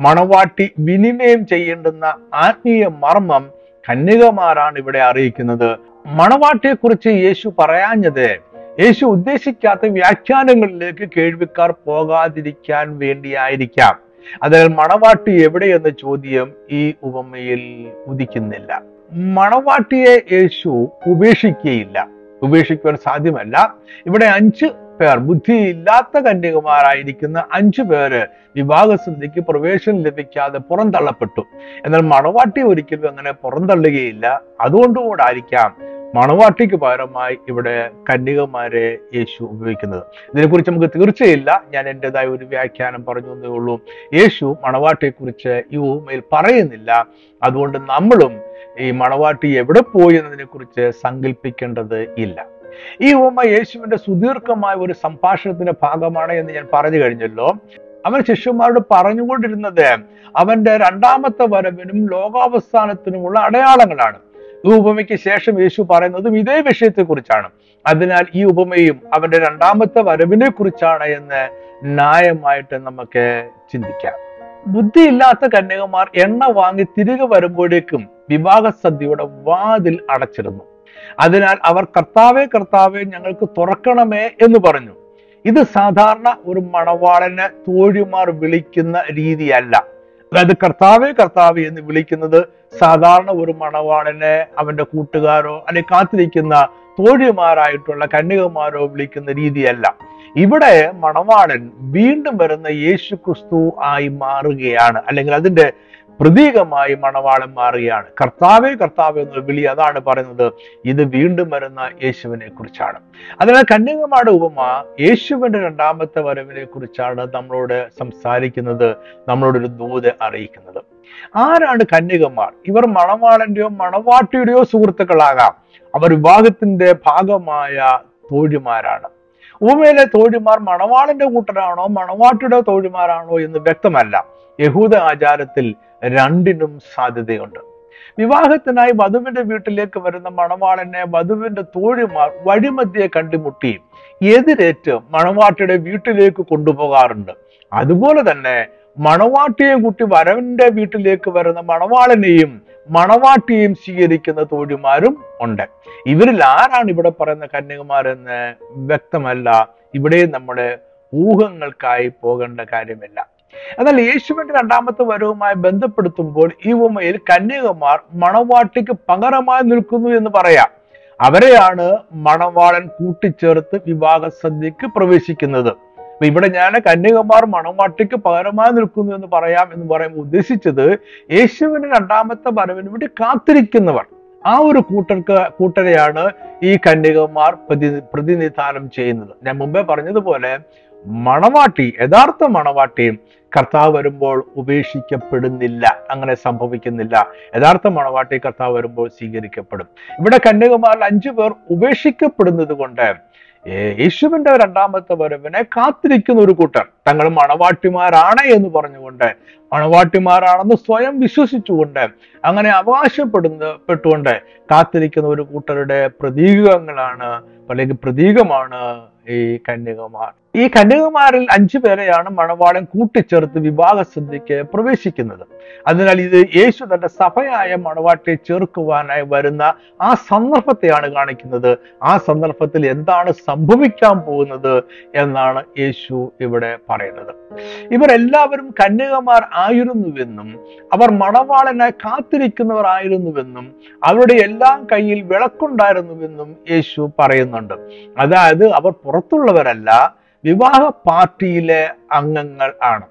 മണവാട്ടി വിനിമയം ചെയ്യേണ്ടുന്ന ആത്മീയ മർമ്മം കന്യകമാരാണ് ഇവിടെ അറിയിക്കുന്നത്. മണവാട്ടിയെക്കുറിച്ച് യേശു പറയാഞ്ഞത് യേശു ഉദ്ദേശിക്കാത്ത വ്യാഖ്യാനങ്ങളിലേക്ക് കേൾവിക്കാർ പോകാതിരിക്കാൻ വേണ്ടിയായിരിക്കാം. അതിനാൽ മണവാട്ടി എവിടെയെന്ന ചോദ്യം ഈ ഉപമയിൽ ഉദിക്കുന്നില്ല. മണവാട്ടിയെ യേശു ഉപേക്ഷിക്കുകയില്ല. ഉപേക്ഷിക്കുവാൻ സാധ്യമല്ല. ഇവിടെ അഞ്ച് പേർ ബുദ്ധിയില്ലാത്ത കന്യകുമാരായിരിക്കുന്ന അഞ്ചു പേര് വിവാഹസന്ധിക്ക് പ്രവേശനം ലഭിക്കാതെ പുറന്തള്ളപ്പെട്ടു. എന്നാൽ മണവാട്ടി ഒരിക്കലും അങ്ങനെ പുറന്തള്ളുകയില്ല. അതുകൊണ്ടുകൂടായിരിക്കാം മണവാട്ടിക്ക് പകരമായി ഇവിടെ കന്യകമാരെ യേശു ഉപയോഗിക്കുന്നത്. ഇതിനെക്കുറിച്ച് നമുക്ക് തീർച്ചയില്ല. ഞാൻ എന്റെതായ ഒരു വ്യാഖ്യാനം പറഞ്ഞു എന്നേ ഉള്ളൂ. യേശു മണവാട്ടിയെക്കുറിച്ച് ഈ ഉപമയിൽ പറയുന്നില്ല. അതുകൊണ്ട് നമ്മളും ഈ മണവാട്ടി എവിടെ പോയി എന്നതിനെക്കുറിച്ച് സങ്കല്പിക്കേണ്ടത് ഇല്ല. ഈ ഉപമ യേശുവിന്റെ സുദീർഘമായ ഒരു സംഭാഷണത്തിന്റെ ഭാഗമാണ് എന്ന് ഞാൻ പറഞ്ഞു കഴിഞ്ഞല്ലോ. അവൻ ശിഷ്യന്മാരോട് പറഞ്ഞുകൊണ്ടിരുന്നത് അവന്റെ രണ്ടാമത്തെ വരവിനും ലോകാവസാനത്തിനുമുള്ള അടയാളങ്ങളാണ്. ഈ ഉപമയ്ക്ക് ശേഷം യേശു പറയുന്നതും ഇതേ വിഷയത്തെക്കുറിച്ചാണ്. അതിനാൽ ഈ ഉപമയും അവന്റെ രണ്ടാമത്തെ വരവിനെ കുറിച്ചാണ് എന്ന് ന്യായമായിട്ട് നമുക്ക് ചിന്തിക്കാം. ബുദ്ധിയില്ലാത്ത കന്യകമാർ എണ്ണ വാങ്ങി തിരികെ വരുമ്പോഴേക്കും വിവാഹ സദ്യയുടെ വാതിൽ അടച്ചിരുന്നു. അതിനാൽ അവർ കർത്താവേ കർത്താവേ ഞങ്ങൾക്ക് തുറക്കണമേ എന്ന് പറഞ്ഞു. ഇത് സാധാരണ ഒരു മണവാളനെ തോഴിമാർ വിളിക്കുന്ന രീതിയല്ല. അതായത് കർത്താവേ കർത്താവേ എന്ന് വിളിക്കുന്നത് സാധാരണ ഒരു മണവാളനെ അവന്റെ കൂട്ടുകാരോ അല്ലെങ്കിൽ കാത്തിരിക്കുന്ന തോഴിമാരായിട്ടുള്ള കന്യകമാരോ വിളിക്കുന്ന രീതിയല്ല. ഇവിടെ മണവാളൻ വീണ്ടും വരുന്ന യേശു ക്രിസ്തു ആയി മാറുകയാണ്. അല്ലെങ്കിൽ അതിന്റെ പ്രതീകമായി മണവാളൻ മാറുകയാണ്. കർത്താവേ കർത്താവേ എന്ന വിളി അതാണ് പറയുന്നത്. ഇത് വീണ്ടും വരുന്ന യേശുവിനെ കുറിച്ചാണ്. അതിനാൽ കന്യകമാരുടെ ഉപമ യേശുവിന്റെ രണ്ടാമത്തെ വരവിനെ കുറിച്ചാണ് നമ്മളോട് സംസാരിക്കുന്നത് നമ്മളോടൊരു ദൂത് അറിയിക്കുന്നത്. ആരാണ് കന്യകമാർ? ഇവർ മണവാളന്റെയോ മണവാട്ടിയുടെയോ സുഹൃത്തുക്കളാകാം. അവർ വിവാഹത്തിന്റെ ഭാഗമായ തോഴിമാരാണ്. ഉപമയിലെ തോഴിമാർ മണവാളന്റെ കൂട്ടരാണോ മണവാട്ടിയുടെ തോഴിമാരാണോ എന്ന് വ്യക്തമല്ല. യഹൂദ ആചാരത്തിൽ രണ്ടിനും സാധ്യതയുണ്ട്. വിവാഹത്തിനായി വധുവിന്റെ വീട്ടിലേക്ക് വരുന്ന മണവാളനെ വധുവിന്റെ തോഴിമാർ വഴിമധ്യേ കണ്ടുമുട്ടി. എതിരേറ്റ് മണവാട്ടിയുടെ വീട്ടിലേക്ക് കൊണ്ടുപോകാറുണ്ട്. അതുപോലെ തന്നെ മണവാട്ടിയെ കൂട്ടി വരവിന്റെ വീട്ടിലേക്ക് വരുന്ന മണവാളനെയും മണവാട്ടിയെയും സ്വീകരിക്കുന്ന തോഴിമാരും ഉണ്ട്. ഇവരിൽ ആരാണ് ഇവിടെ പറയുന്ന കന്യകുമാരെന്ന് വ്യക്തമല്ല. ഇവിടെ നമ്മുടെ ഊഹങ്ങൾക്കായി പോകേണ്ട കാര്യമില്ല. എന്നാൽ യേശുവിന്റെ രണ്ടാമത്തെ വരവുമായി ബന്ധപ്പെടുത്തുമ്പോൾ ഈ ഉമ്മയിൽ കന്യകമാർ മണവാട്ടിക്ക് പകരമായി നിൽക്കുന്നു എന്ന് പറയാം. അവരെയാണ് മണവാളൻ കൂട്ടിച്ചേർത്ത് വിവാഹ സദ്യക്ക് പ്രവേശിക്കുന്നത്. ഇവിടെ ഞാൻ കന്യകമാർ മണവാട്ടിക്ക് പകരമായി നിൽക്കുന്നു എന്ന് പറയാം എന്ന് പറയുമ്പോൾ ഉദ്ദേശിച്ചത് യേശുവിന്റെ രണ്ടാമത്തെ വരവിന് വേണ്ടി കാത്തിരിക്കുന്നവർ. ആ ഒരു കൂട്ടർക്ക് കൂട്ടരെയാണ് ഈ കന്യകമാർ പ്രതി പ്രതിനിധാനം ചെയ്യുന്നത്. ഞാൻ മുമ്പേ പറഞ്ഞതുപോലെ മണവാട്ടി യഥാർത്ഥ മണവാട്ടി കർത്താവ് വരുമ്പോൾ ഉപേക്ഷിക്കപ്പെടുന്നില്ല. അങ്ങനെ സംഭവിക്കുന്നില്ല. യഥാർത്ഥ മണവാട്ടി കർത്താവ് വരുമ്പോൾ സ്വീകരിക്കപ്പെടും. ഇവിടെ കന്യകമാരിൽ അഞ്ചു പേർ ഉപേക്ഷിക്കപ്പെടുന്നത് കൊണ്ട് യേശുവിന്റെ രണ്ടാമത്തെ വരവിനെ കാത്തിരിക്കുന്ന ഒരു കൂട്ടർ തങ്ങൾ മണവാട്ടിമാരാണ് എന്ന് പറഞ്ഞുകൊണ്ട് മണവാട്ടിമാരാണെന്ന് സ്വയം വിശ്വസിച്ചുകൊണ്ട് അങ്ങനെ അവകാശപ്പെടുന്ന പെട്ടുകൊണ്ട് കാത്തിരിക്കുന്ന ഒരു കൂട്ടരുടെ പ്രതീകങ്ങളാണ് അല്ലെങ്കിൽ പ്രതീകമാണ് ഈ കന്യകമാർ ഈ കന്യകമാരിൽ അഞ്ചു പേരെയാണ് മണവാളൻ കൂട്ടിച്ചേർത്ത് വിവാഹ സദ്യക്ക് പ്രവേശിക്കുന്നത്. അതിനാൽ ഇത് യേശു തന്റെ സഭയായ മണവാട്ടിയെ ചേർക്കുവാനായി വരുന്ന ആ സന്ദർഭത്തെയാണ് കാണിക്കുന്നത്. ആ സന്ദർഭത്തിൽ എന്താണ് സംഭവിക്കാൻ പോകുന്നത് എന്നാണ് യേശു ഇവിടെ പറയുന്നത്. ഇവരെല്ലാവരും കന്യകമാർ ആയിരുന്നുവെന്നും അവർ മണവാളനെ കാത്തിരിക്കുന്നവർ ആയിരുന്നുവെന്നും അവരുടെ എല്ലാം കയ്യിൽ വിളക്കുണ്ടായിരുന്നുവെന്നും യേശു പറയുന്നുണ്ട്. അതായത് അവർ പുറത്തുള്ളവരല്ല വിവാഹ പാർട്ടിയിലെ അംഗങ്ങൾ ആണ്.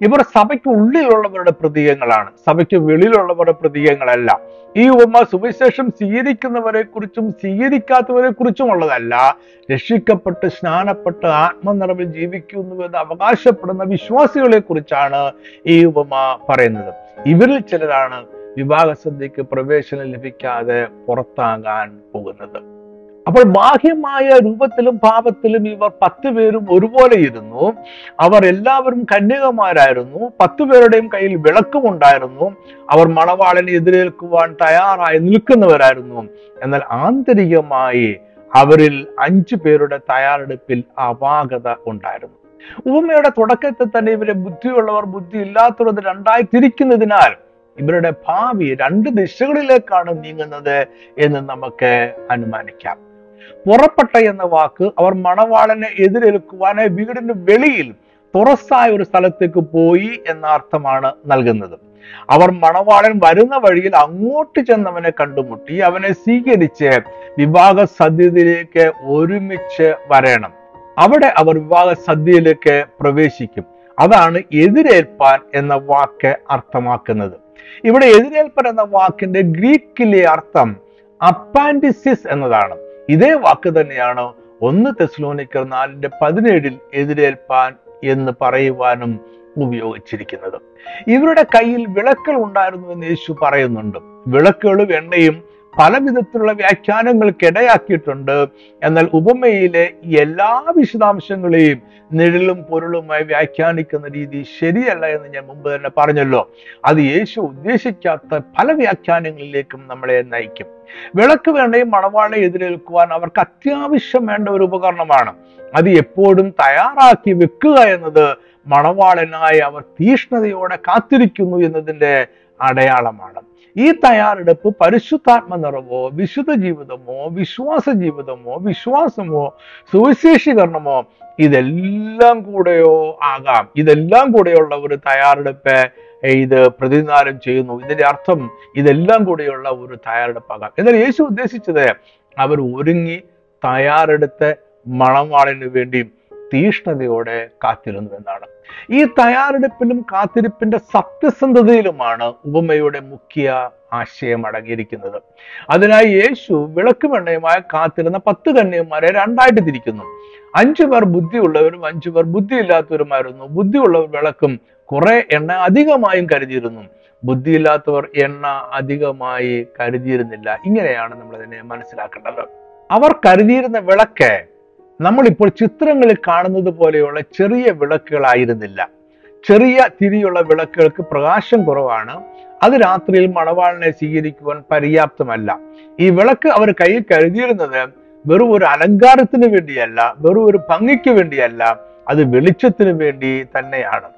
ഇവർ സഭയ്ക്ക് ഉള്ളിലുള്ളവരുടെ പ്രതീകങ്ങളാണ്. സഭയ്ക്ക് വെളിയിലുള്ളവരുടെ പ്രതീകങ്ങളല്ല. ഈ ഉപമ സുവിശേഷം സ്വീകരിക്കുന്നവരെ കുറിച്ചും സ്വീകരിക്കാത്തവരെ കുറിച്ചും ഉള്ളതല്ല. രക്ഷിക്കപ്പെട്ട് സ്നാനപ്പെട്ട് ആത്മനിറവിൽ ജീവിക്കുന്നുവെന്ന് അവകാശപ്പെടുന്ന വിശ്വാസികളെ കുറിച്ചാണ് ഈ ഉപമ പറയുന്നത്. ഇവരിൽ ചിലരാണ് വിവാഹ സദ്യക്ക് പ്രവേശനം ലഭിക്കാതെ പുറത്താകാൻ പോകുന്നത്. അപ്പോൾ ബാഹ്യമായ രൂപത്തിലും പാപത്തിലും ഇവർ പത്ത് പേരും ഒരുപോലെ ഇരുന്നു. അവർ എല്ലാവരും കന്യകമാരായിരുന്നു. പത്തു പേരുടെയും കയ്യിൽ വിളക്കും ഉണ്ടായിരുന്നു. അവർ മണവാളനെ എതിരേൽക്കുവാൻ തയ്യാറായി നിൽക്കുന്നവരായിരുന്നു. എന്നാൽ ആന്തരികമായി അവരിൽ അഞ്ചു പേരുടെ തയ്യാറെടുപ്പിൽ അപാകത ഉണ്ടായിരുന്നു. ഉപമയുടെ തുടക്കത്തിൽ തന്നെ ഇവരെ ബുദ്ധിയുള്ളവർ ബുദ്ധി ഇല്ലാത്തവർ രണ്ടായി തിരിക്കുന്നതിനാൽ ഇവരുടെ ഭാവി രണ്ട് ദിശകളിലേക്കാണ് നീങ്ങുന്നത് എന്ന് നമുക്ക് അനുമാനിക്കാം. പുറപ്പെട്ട എന്ന വാക്ക് അവർ മണവാളനെ എതിരേൽക്കുവാനായി വീടിന് വെളിയിൽ തുറസായ ഒരു സ്ഥലത്തേക്ക് പോയി എന്ന അർത്ഥമാണ് നൽകുന്നത്. അവർ മണവാളൻ വരുന്ന വഴിയിൽ അങ്ങോട്ട് ചെന്നവനെ കണ്ടുമുട്ടി. അവനെ സ്വീകരിച്ച് വിവാഹ സദ്യയിലേക്ക് ഒരുമിച്ച് വരണം. അവിടെ അവർ വിവാഹ സദ്യയിലേക്ക് പ്രവേശിക്കും. അതാണ് എതിരേൽപ്പാൻ എന്ന വാക്ക് അർത്ഥമാക്കുന്നത്. ഇവിടെ എതിരേൽപ്പൻ എന്ന വാക്കിന്റെ ഗ്രീക്കിലെ അർത്ഥം അപ്പാൻഡിസിസ് എന്നതാണ്. ഇതേ വാക്ക് തന്നെയാണ് ഒന്ന് തെസ്ലോനിക്കർ നാലിന്റെ പതിനേഴിൽ എതിരേൽപ്പാൻ എന്ന് പറയുവാനും ഉപയോഗിച്ചിരിക്കുന്നത്. ഇവരുടെ കയ്യിൽ വിളക്കുകൾ ഉണ്ടായിരുന്നു എന്ന് യേശു പറയുന്നുണ്ട്. വിളക്കുകളും എണ്ണയും പല വിധത്തിലുള്ള വ്യാഖ്യാനങ്ങൾക്ക് ഇടയാക്കിയിട്ടുണ്ട്. എന്നാൽ ഉപമയിലെ എല്ലാ വിശദാംശങ്ങളെയും നിഴലും പൊരുളുമായി വ്യാഖ്യാനിക്കുന്ന രീതി ശരിയല്ല എന്ന് ഞാൻ മുമ്പ് തന്നെ പറഞ്ഞല്ലോ. അത് യേശു ഉദ്ദേശിക്കാത്ത പല വ്യാഖ്യാനങ്ങളിലേക്കും നമ്മളെ നയിക്കും. വിളക്ക് വേണ്ടയും മണവാളെ എതിരേൽക്കുവാൻ അവർക്ക് അത്യാവശ്യം വേണ്ട ഒരു ഉപകരണമാണ്. അത് എപ്പോഴും തയ്യാറാക്കി വെക്കുക എന്നത് മണവാളനായി അവർ തീഷ്ണതയോടെ കാത്തിരിക്കുന്നു എന്നതിന്റെ അടയാളമാണ്. ഈ തയ്യാറെടുപ്പ് പരിശുദ്ധാത്മ നിറവോ വിശുദ്ധ ജീവിതമോ വിശ്വാസ ജീവിതമോ വിശ്വാസമോ സുവിശേഷീകരണമോ ഇതെല്ലാം കൂടെയോ ആകാം. ഇതെല്ലാം കൂടെയുള്ള ഒരു തയ്യാറെടുപ്പ് ഇത് പ്രതിനിധാനം ചെയ്യുന്നു. ഇതിന്റെ അർത്ഥം ഇതെല്ലാം കൂടെയുള്ള ഒരു തയ്യാറെടുപ്പാകാം. എന്നാൽ യേശു ഉദ്ദേശിച്ചത് അവർ ഒരുങ്ങി തയ്യാറെടുത്ത് മണവാളിന് വേണ്ടി തീഷ്ണതയോടെ കാത്തിരുന്നു എന്നാണ് ഈ തയ്യാറെടുപ്പിലും കാത്തിരിപ്പിന്റെ സത്യസന്ധതയിലുമാണ് ഉപമയുടെ മുഖ്യ ആശയം അടങ്ങിയിരിക്കുന്നത്. അതിനായി യേശു വിളക്കുമെണ്ണയുമായി കാത്തിരുന്ന പത്ത് കന്യന്മാരെ രണ്ടായിട്ട് തിരിക്കുന്നു. അഞ്ചു പേർ ബുദ്ധിയുള്ളവരും അഞ്ചു പേർ ബുദ്ധിയില്ലാത്തവരുമായിരുന്നു. ബുദ്ധിയുള്ളവർ വിളക്കും കുറെ എണ്ണ അധികമായും കരുതിയിരുന്നു. ബുദ്ധിയില്ലാത്തവർ എണ്ണ അധികമായി കരുതിയിരുന്നില്ല. ഇങ്ങനെയാണ് നമ്മൾ അതിനെ മനസ്സിലാക്കേണ്ടത്. അവർ കരുതിയിരുന്ന വിളക്ക് നമ്മളിപ്പോൾ ചിത്രങ്ങളിൽ കാണുന്നത് പോലെയുള്ള ചെറിയ വിളക്കുകളായിരുന്നില്ല. ചെറിയ തിരിയുള്ള വിളക്കുകൾക്ക് പ്രകാശം കുറവാണ്. അത് രാത്രിയിൽ മണവാളിനെ സ്വീകരിക്കുവാൻ പര്യാപ്തമല്ല. ഈ വിളക്ക് അവർ കയ്യിൽ കരുതിയിരുന്നത് വെറും ഒരു അലങ്കാരത്തിന് വേണ്ടിയല്ല വെറും ഒരു ഭംഗിക്ക് വേണ്ടിയല്ല അത് വെളിച്ചത്തിന് വേണ്ടി തന്നെയാണ്.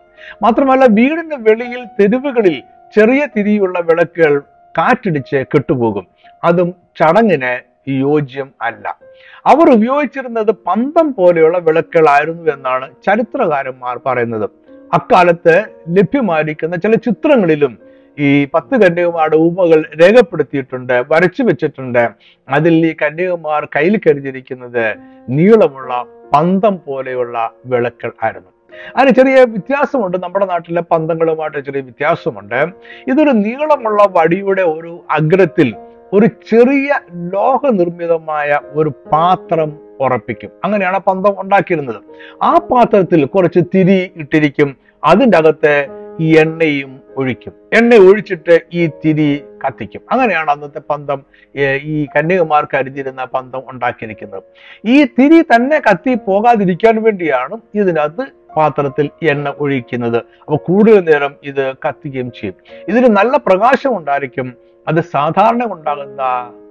മാത്രമല്ല വീടിന്റെ വെളിയിൽ തെരുവുകളിൽ ചെറിയ തിരിയുള്ള വിളക്കുകൾ കാറ്റിടിച്ച് കെട്ടുപോകും. അതും ചടങ്ങിന് യോജ്യം അല്ല. അവർ ഉപയോഗിച്ചിരുന്നത് പന്തം പോലെയുള്ള വിളക്കുകളായിരുന്നു എന്നാണ് ചരിത്രകാരന്മാർ പറയുന്നത്. അക്കാലത്ത് ലഭ്യമായിരിക്കുന്ന ചില ചിത്രങ്ങളിലും ഈ പത്ത് കന്യകുമാരുടെ ഉപകൾ രേഖപ്പെടുത്തിയിട്ടുണ്ട് വരച്ചു വെച്ചിട്ടുണ്ട്. അതിൽ ഈ കന്യകുമാർ കയ്യിൽ കരുതിയിരിക്കുന്നത് നീളമുള്ള പന്തം പോലെയുള്ള വിളക്കൾ ആയിരുന്നു. അതിന് ചെറിയ വ്യത്യാസമുണ്ട്. നമ്മുടെ നാട്ടിലെ പന്തങ്ങളുമായിട്ട് ചെറിയ വ്യത്യാസമുണ്ട്. ഇതൊരു നീളമുള്ള വടിയുടെ ഒരു അഗ്രത്തിൽ ഒരു ചെറിയ ലോഹ നിർമ്മിതമായ ഒരു പാത്രം ഉറപ്പിക്കും. അങ്ങനെയാണ് പന്തം ഉണ്ടാക്കിയിരുന്നത്. ആ പാത്രത്തിൽ കുറച്ച് തിരി ഇട്ടിരിക്കും. അതിന്റെ അകത്ത് ഈ എണ്ണയും ഒഴിക്കും. എണ്ണ ഒഴിച്ചിട്ട് ഈ തിരി കത്തിക്കും. അങ്ങനെയാണ് അന്നത്തെ പന്തം ഈ കന്യകുമാർ കരുതിയിരുന്ന പന്തം ഉണ്ടാക്കിയിരിക്കുന്നത്. ഈ തിരി തന്നെ കത്തി പോകാതിരിക്കാൻ വേണ്ടിയാണ് ഇതിനകത്ത് പാത്രത്തിൽ എണ്ണ ഒഴിക്കുന്നത്. അപ്പൊ കൂടുതൽ നേരം ഇത് കത്തിക്കുകയും ചെയ്യും. ഇതിന് നല്ല പ്രകാശം ഉണ്ടായിരിക്കും. അത് സാധാരണ ഉണ്ടാകുന്ന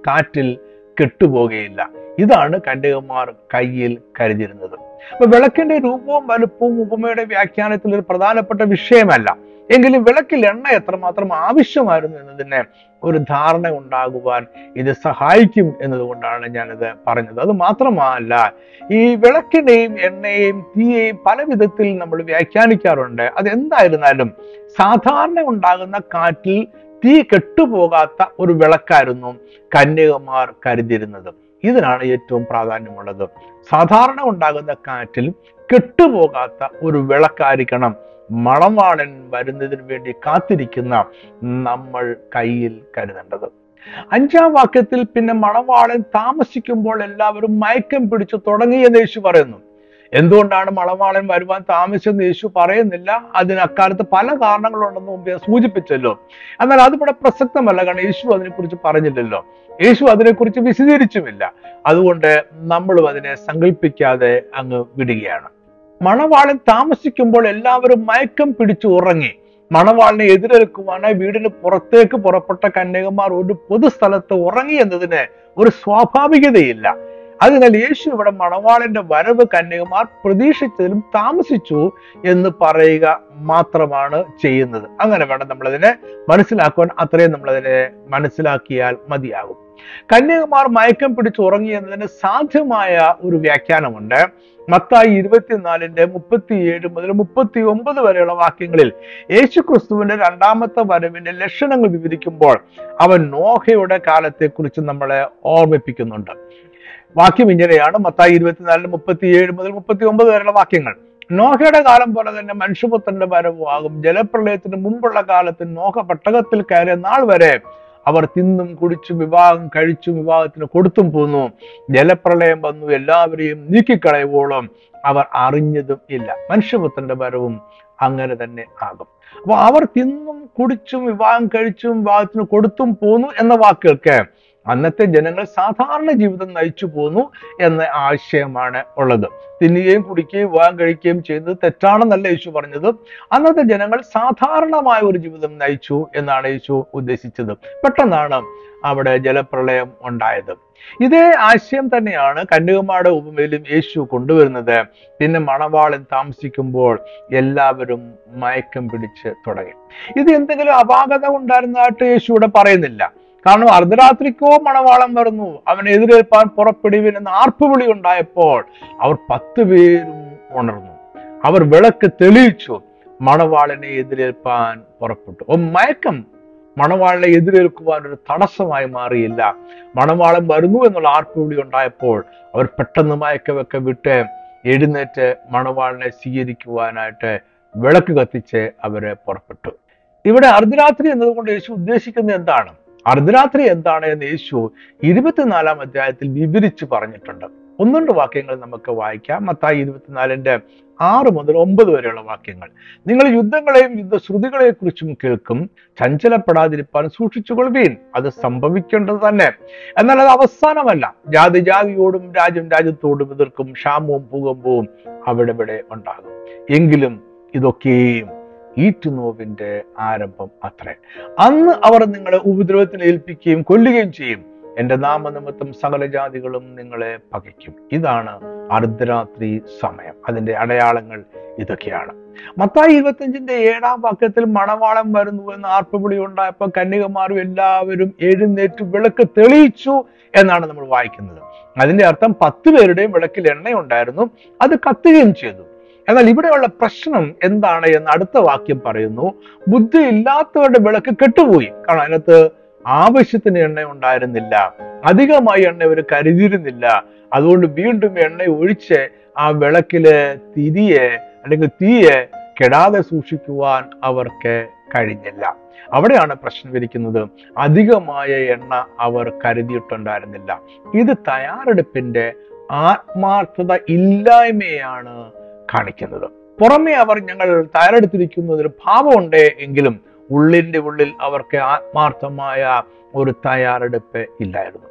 കാറ്റിൽ കെട്ടുപോകുകയില്ല ഇതാണ് കന്യകമാർ കയ്യിൽ കരുതിയിരുന്നത്. അപ്പൊ വിളക്കിന്റെ രൂപവും വലുപ്പവും ഉപമയുടെ വ്യാഖ്യാനത്തിൽ ഒരു പ്രധാനപ്പെട്ട വിഷയമല്ല. എങ്കിലും വിളക്കിൽ എണ്ണ എത്രമാത്രം ആവശ്യമായിരുന്നു എന്നതിന് ഒരു ധാരണ ഉണ്ടാകുവാൻ ഇത് സഹായിക്കും എന്നതുകൊണ്ടാണ് ഞാനിത് പറഞ്ഞത്. അത് മാത്രമല്ല ഈ വിളക്കിനെയും എണ്ണയെയും തീയെയും പല വിധത്തിൽ നമ്മൾ വ്യാഖ്യാനിക്കാറുണ്ട്. അത് എന്തായിരുന്നാലും സാധാരണ ഉണ്ടാകുന്ന കാറ്റിൽ തീ കെട്ടുപോകാത്ത ഒരു വിളക്കായിരുന്നു കന്യകമാർ കരുതിയിരുന്നത്. ഇതിനാണ് ഏറ്റവും പ്രാധാന്യമുള്ളത്. സാധാരണ ഉണ്ടാകുന്ന കാറ്റിൽ കെട്ടുപോകാത്ത ഒരു വിളക്കായിരിക്കണം. മണവാളൻ വരുന്നതിന് വേണ്ടി കാത്തിരിക്കുന്ന നമ്മൾ കയ്യിൽ കരുതേണ്ടത്. അഞ്ചാം വാക്യത്തിൽ പിന്നെ മണവാളൻ താമസിക്കുമ്പോൾ എല്ലാവരും മയക്കം പിടിച്ചു തുടങ്ങിയെന്ന് യേശു പറയുന്നു. എന്തുകൊണ്ടാണ് മണവാളൻ വരുവാൻ താമസിച്ചെന്ന് യേശു പറയുന്നില്ല? അതിന് അക്കാലത്ത് പല കാരണങ്ങളുണ്ടെന്ന് മുമ്പ് സൂചിപ്പിച്ചല്ലോ. എന്നാൽ അതിവിടെ പ്രസക്തമല്ല കാരണം യേശു അതിനെക്കുറിച്ച് പറഞ്ഞില്ലല്ലോ. യേശു അതിനെക്കുറിച്ച് വിശദീകരിച്ചുമില്ല. അതുകൊണ്ട് നമ്മളും അതിനെ സങ്കല്പിക്കാതെ അങ്ങ് വിടുകയാണ്. മണവാളൻ താമസിക്കുമ്പോൾ എല്ലാവരും മയക്കം പിടിച്ചു ഉറങ്ങി. മണവാളിനെ എതിരേൽക്കുവാനായി വീടിന് പുറത്തേക്ക് പുറപ്പെട്ട കന്യകമാർ ഒരു പൊതുസ്ഥലത്ത് ഉറങ്ങി എന്നതിന് ഒരു സ്വാഭാവികതയില്ല. അതിനാൽ യേശു ഇവിടെ മണവാളന്റെ വരവ് കന്യകുമാർ പ്രതീക്ഷിച്ചതിലും താമസിച്ചു എന്ന് പറയുക മാത്രമാണ് ചെയ്യുന്നത്. അങ്ങനെ വേണം നമ്മളതിനെ മനസ്സിലാക്കുവാൻ. അത്രയും നമ്മളതിനെ മനസ്സിലാക്കിയാൽ മതിയാകും. കന്യകുമാർ മയക്കം പിടിച്ച് ഉറങ്ങി എന്നതിന് സാധ്യമായ ഒരു വ്യാഖ്യാനമുണ്ട്. മത്തായി ഇരുപത്തിനാലിന്റെ മുപ്പത്തിയേഴ് മുതൽ മുപ്പത്തി ഒമ്പത് വരെയുള്ള വാക്യങ്ങളിൽ യേശു ക്രിസ്തുവിന്റെ രണ്ടാമത്തെ വരവിന്റെ ലക്ഷണങ്ങൾ വിവരിക്കുമ്പോൾ അവൻ നോഹയുടെ കാലത്തെക്കുറിച്ച് നമ്മളെ ഓർമ്മിപ്പിക്കുന്നുണ്ട്. വാക്യം ഇങ്ങനെയാണ്. മത്തായി ഇരുപത്തിനാലിന് മുപ്പത്തിയേഴ് മുതൽ മുപ്പത്തി ഒമ്പത് വരെയുള്ള വാക്യങ്ങൾ. നോഹയുടെ കാലം പോലെ തന്നെ മനുഷ്യപുത്രന്റെ വരവാകും ജലപ്രളയത്തിന് മുമ്പുള്ള കാലത്ത് നോഹ പട്ടകത്തിൽ കയറിയ നാൾ വരെ അവർ തിന്നും കുടിച്ചും വിവാഹം കഴിച്ചും വിവാഹത്തിന് കൊടുത്തും പോന്നു. ജലപ്രളയം വന്നു. എല്ലാവരെയും നീക്കിക്കളയുവോളം അവർ അറിഞ്ഞതും ഇല്ല. മനുഷ്യപുത്രന്റെ വരവും അങ്ങനെ തന്നെ ആകും. അപ്പൊ അവർ തിന്നും കുടിച്ചും വിവാഹം കഴിച്ചും വിവാഹത്തിന് കൊടുത്തും പോന്നു എന്ന വാക്കുകൾക്ക് അന്നത്തെ ജനങ്ങൾ സാധാരണ ജീവിതം നയിച്ചു പോന്നു എന്ന ആശയമാണ് ഉള്ളത്. തിന്നുകയും കുടിക്കുകയും വിവാഹം കഴിക്കുകയും ചെയ്തത് തെറ്റാണെന്നല്ല യേശു പറഞ്ഞത്. അന്നത്തെ ജനങ്ങൾ സാധാരണമായ ഒരു ജീവിതം നയിച്ചു എന്നാണ് യേശു ഉദ്ദേശിച്ചത്. പെട്ടെന്നാണ് അവിടെ ജലപ്രളയം ഉണ്ടായത്. ഇതേ ആശയം തന്നെയാണ് കന്യകുമാരുടെ ഉപമയിലും യേശു കൊണ്ടുവരുന്നത്. പിന്നെ മണവാളൻ താമസിക്കുമ്പോൾ എല്ലാവരും മയക്കം പിടിച്ച് തുടങ്ങി. ഇത് എന്തെങ്കിലും അപാകത ഉണ്ടായിരുന്നതായിട്ട് യേശു ഇവിടെ പറയുന്നില്ല. കാരണം അർദ്ധരാത്രിക്കോ മണവാളം വരുന്നു. അവനെതിരേൽപ്പാൻ പുറപ്പെടുവിൻ എന്ന ആർപ്പുവിളി ഉണ്ടായപ്പോൾ അവർ പത്ത് പേരും ഉണർന്നു. അവർ വിളക്ക് തെളിയിച്ചു. മണവാളിനെ എതിരേൽപ്പാൻ പുറപ്പെട്ടു. ഓ മയക്കം. മണവാളിനെ എതിരേൽക്കുവാൻ ഒരു തടസ്സമായി മാറിയില്ല. മണവാളം വരുന്നു എന്നുള്ള ആർപ്പുവിളി ഉണ്ടായപ്പോൾ അവർ പെട്ടെന്ന് മയക്കമൊക്കെ വിട്ട് എഴുന്നേറ്റ് മണവാളിനെ സ്വീകരിക്കുവാനായിട്ട് വിളക്ക് കത്തിച്ച് അവരെ പുറപ്പെട്ടു. ഇവിടെ അർദ്ധരാത്രി എന്നതുകൊണ്ട് യേശു ഉദ്ദേശിക്കുന്നത് എന്താണ്? അർദ്ധരാത്രി എന്താണ് എന്ന് യേശു ഇരുപത്തിനാലാം അധ്യായത്തിൽ വിവരിച്ചു പറഞ്ഞിട്ടുണ്ട്. ഒന്നുണ്ട് വാക്യങ്ങൾ നമുക്ക് വായിക്കാം. മത്തായി ഇരുപത്തിനാലിന്റെ ആറ് മുതൽ ഒമ്പത് വരെയുള്ള വാക്യങ്ങൾ. നിങ്ങൾ യുദ്ധങ്ങളെയും യുദ്ധശ്രുതികളെയും കുറിച്ചും കേൾക്കും. ചഞ്ചലപ്പെടാതിരിപ്പാൻ സൂക്ഷിച്ചുകൊള്ളുവീൻ. അത് സംഭവിക്കേണ്ടത് തന്നെ. എന്നാൽ അത് അവസാനമല്ല. ജാതി ജാതിയോടും രാജ്യം രാജ്യത്തോടും എതിർക്കും. ക്ഷാമവും ഭൂകമ്പവും അവിടെ ഇവിടെ ഉണ്ടാകും. എങ്കിലും ഇതൊക്കെയും ഈറ്റുനോവിന്റെ ആരംഭം അത്രേ. അന്ന് അവർ നിങ്ങളെ ഉപദ്രവത്തിന് ഏൽപ്പിക്കുകയും കൊല്ലുകയും ചെയ്യും. എന്റെ നാമനിമിത്തം സകല ജാതികളും നിങ്ങളെ പകയ്ക്കും. ഇതാണ് അർദ്ധരാത്രി സമയം. അതിന്റെ അടയാളങ്ങൾ ഇതൊക്കെയാണ്. മത്തായി ഇരുപത്തിയഞ്ചിന്റെ ഏഴാം വാക്യത്തിൽ മണവാളം വരുന്നു എന്ന് ആർപ്പുവിളി ഉണ്ടായപ്പോൾ കന്യകമാരും എല്ലാവരും എഴുന്നേറ്റ് വിളക്ക് തെളിയിച്ചു എന്നാണ് നമ്മൾ വായിക്കുന്നത്. അതിന്റെ അർത്ഥം പത്ത് പേരുടെയും വിളക്കിൽ എണ്ണയുണ്ടായിരുന്നു. അത് കത്തുകയും ചെയ്തു. എന്നാൽ ഇവിടെയുള്ള പ്രശ്നം എന്താണ് എന്ന് അടുത്ത വാക്യം പറയുന്നു. ബുദ്ധി ഇല്ലാത്തവരുടെ വിളക്ക് കെട്ടുപോയി. കാരണം അതിനകത്ത് ആവശ്യത്തിന് എണ്ണ ഉണ്ടായിരുന്നില്ല. അധികമായി എണ്ണ അവർ കരുതിയിരുന്നില്ല. അതുകൊണ്ട് വീണ്ടും എണ്ണ ഒഴിച്ച് ആ വിളക്കിൽ തിരിയെ അല്ലെങ്കിൽ തീയെ കെടാതെ സൂക്ഷിക്കുവാൻ അവർക്ക് കഴിഞ്ഞില്ല. അവിടെയാണ് പ്രശ്നം ഇരിക്കുന്നത്. അധികമായ എണ്ണ അവർ കരുതിയിട്ടുണ്ടായിരുന്നില്ല. ഇത് തയ്യാറെടുപ്പിന്റെ ആത്മാർത്ഥത ഇല്ലായ്മയാണ് കാണിക്കുന്നത്. പുറമെ അവർ ഞങ്ങൾ തയ്യാറെടുത്തിരിക്കുന്നതിന് ഭാവമുണ്ട് എങ്കിലും ഉള്ളിന്റെ ഉള്ളിൽ അവർക്ക് ആത്മാർത്ഥമായ ഒരു തയ്യാറെടുപ്പ് ഇല്ലായിരുന്നു.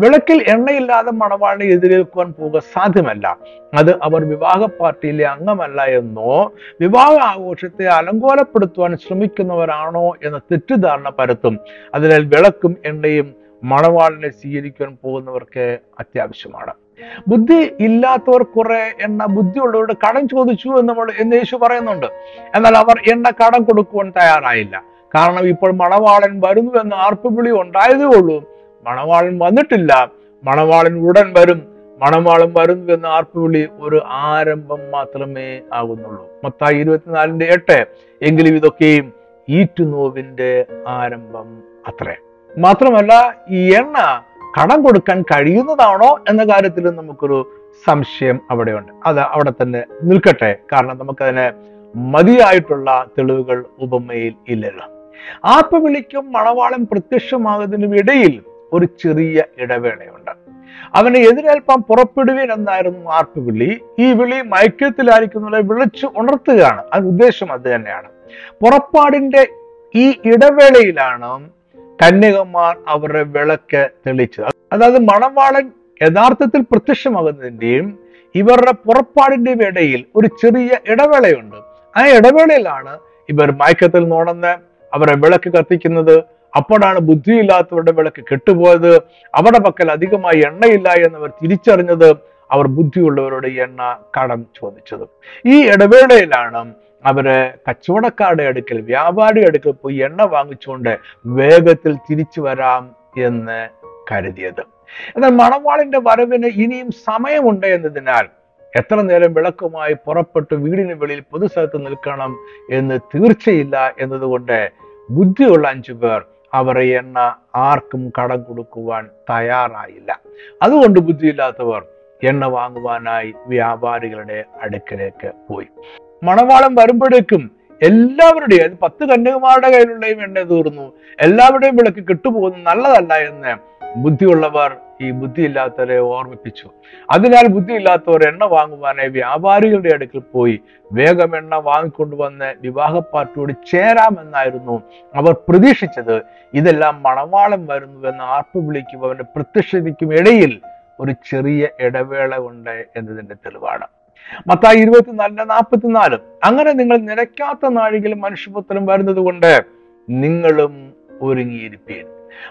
വിളക്കിൽ എണ്ണയില്ലാതെ മണവാളിനെ എതിരേൽക്കുവാൻ പോകുക സാധ്യമല്ല. അത് അവർ വിവാഹ പാർട്ടിയിലെ അംഗമല്ല എന്നോ വിവാഹ ആഘോഷത്തെ അലങ്കോലപ്പെടുത്തുവാൻ ശ്രമിക്കുന്നവരാണോ എന്ന തെറ്റിദ്ധാരണ പരത്തും അതിനാൽ വിളക്കും എണ്ണയും മണവാളിനെ സ്വീകരിക്കാൻ പോകുന്നവർക്ക് അത്യാവശ്യമാണ്. ബുദ്ധി ഇല്ലാത്തവർ കുറെ എണ്ണ ബുദ്ധിയുള്ളവരുടെ കടം ചോദിച്ചു എന്ന് നമ്മൾ എന്ന് യേശു പറയുന്നുണ്ട്. എന്നാൽ അവർ എണ്ണ കടം കൊടുക്കുവാൻ തയ്യാറായില്ല. കാരണം ഇപ്പോൾ മണവാളൻ വരുന്നു എന്ന ആർപ്പുവിളി ഉണ്ടായതേ ഉള്ളൂ. മണവാളൻ വന്നിട്ടില്ല. മണവാളൻ ഉടൻ വരും. മണവാളൻ വരുന്നു എന്ന ആർപ്പുവിളി ഒരു ആരംഭം മാത്രമേ ആകുന്നുള്ളൂ. മൊത്തം ഇരുപത്തിനാലിന്റെ എട്ട് എങ്കിലും ഇതൊക്കെയും ഈറ്റുനോവിന്റെ ആരംഭം അത്രേ. മാത്രമല്ല ഈ എണ്ണ കടം കൊടുക്കാൻ കഴിയുന്നതാണോ എന്ന കാര്യത്തിൽ നമുക്കൊരു സംശയം അവിടെയുണ്ട്. അത് അവിടെ തന്നെ നിൽക്കട്ടെ. കാരണം നമുക്കതിന് മതിയായിട്ടുള്ള തെളിവുകൾ ഉപമയിൽ ഇല്ലല്ലോ. ആപ്പുവിളിക്കും മണവാളം പ്രത്യക്ഷമാകുന്നതിനും ഇടയിൽ ഒരു ചെറിയ ഇടവേളയുണ്ട്. അവനെ എതിരേൽപ്പം പുറപ്പെടുവീൻ എന്നായിരുന്നു ആർപ്പുവിളി ഈ വിളി മയക്കത്തിലായിരിക്കുന്നവരെ വിളിച്ചു ഉണർത്തുകയാണ്. അതിന് ഉദ്ദേശം അത് തന്നെയാണ്. പുറപ്പാടിന്റെ ഈ ഇടവേളയിലാണ് കന്യകമാർ അവരുടെ വിളക്ക് തെളിച്ചത് അതായത് മണവാളൻ യഥാർത്ഥത്തിൽ പ്രത്യക്ഷമാകുന്നതിന്റെയും ഇവരുടെ പുറപ്പാടിന്റെയും ഇടയിൽ ഒരു ചെറിയ ഇടവേളയുണ്ട്. ആ ഇടവേളയിലാണ് ഇവർ മയക്കത്തിൽ നോടന്ന് അവരെ വിളക്ക് കത്തിക്കുന്നത്. അപ്പോഴാണ് ബുദ്ധിയില്ലാത്തവരുടെ വിളക്ക് കെട്ടുപോയത്. അവരുടെ പക്കൽ അധികമായി എണ്ണയില്ല എന്നവർ തിരിച്ചറിഞ്ഞത്. അവർ ബുദ്ധിയുള്ളവരുടെ എണ്ണ കടം ചോദിച്ചത്. ഈ ഇടവേളയിലാണ് അവർ കച്ചവടക്കാരുടെ അടുക്കൽ വ്യാപാരി അടുക്കൽ പോയി എണ്ണ വാങ്ങിച്ചുകൊണ്ട് വേഗത്തിൽ തിരിച്ചു വരാം എന്ന് കരുതിയത്. എന്നാൽ മണവാളിന്റെ വരവിന് ഇനിയും സമയമുണ്ട് എന്നതിനാൽ എത്ര നേരം വിളക്കുമായി പുറപ്പെട്ട് വീടിന് വെളിയിൽ പൊതുസ്ഥലത്ത് നിൽക്കണം എന്ന് തീർച്ചയില്ല എന്നതുകൊണ്ട് ബുദ്ധിയുള്ള അഞ്ചു പേർ അവരെ എണ്ണ ആർക്കും കടം കൊടുക്കുവാൻ തയ്യാറായില്ല. അതുകൊണ്ട് ബുദ്ധിയില്ലാത്തവർ എണ്ണ വാങ്ങുവാനായി വ്യാപാരികളുടെ അടുക്കലേക്ക് പോയി. മണവാളം വരുമ്പോഴേക്കും എല്ലാവരുടെയും അത് പത്ത് കന്യകുമാരുടെ കയ്യിലുള്ളയും എണ്ണ തീർന്നു. എല്ലാവരുടെയും വിളക്ക് കെട്ടുപോകുന്നു. നല്ലതല്ല എന്ന് ബുദ്ധിയുള്ളവർ ഈ ബുദ്ധിയില്ലാത്തവരെ ഓർമ്മിപ്പിച്ചു. അതിനാൽ ബുദ്ധിയില്ലാത്തവർ എണ്ണ വാങ്ങുവാനായി വ്യാപാരികളുടെ അടുക്കൽ പോയി. വേഗം എണ്ണ വാങ്ങിക്കൊണ്ടുവന്ന് വിവാഹ പാർട്ടിയോട് ചേരാമെന്നായിരുന്നു അവർ പ്രതീക്ഷിച്ചത്. ഇതെല്ലാം മണവാളം വരുന്നുവെന്ന് ആർപ്പ് വിളിക്കും. അവന്റെ പ്രത്യക്ഷതയ്ക്കും ഇടയിൽ ഒരു ചെറിയ ഇടവേള ഉണ്ട് എന്നതിന്റെ തെളിവാണ്. മത്തായി ഇരുപത്തിനാലിന്റെ നാൽപ്പത്തിനാല് അങ്ങനെ നിങ്ങൾ നിരക്കാത്ത നാഴികയിൽ മനുഷ്യപുത്രം വരുന്നത് കൊണ്ട് നിങ്ങളും ഒരുങ്ങിയിരിപ്പീൻ.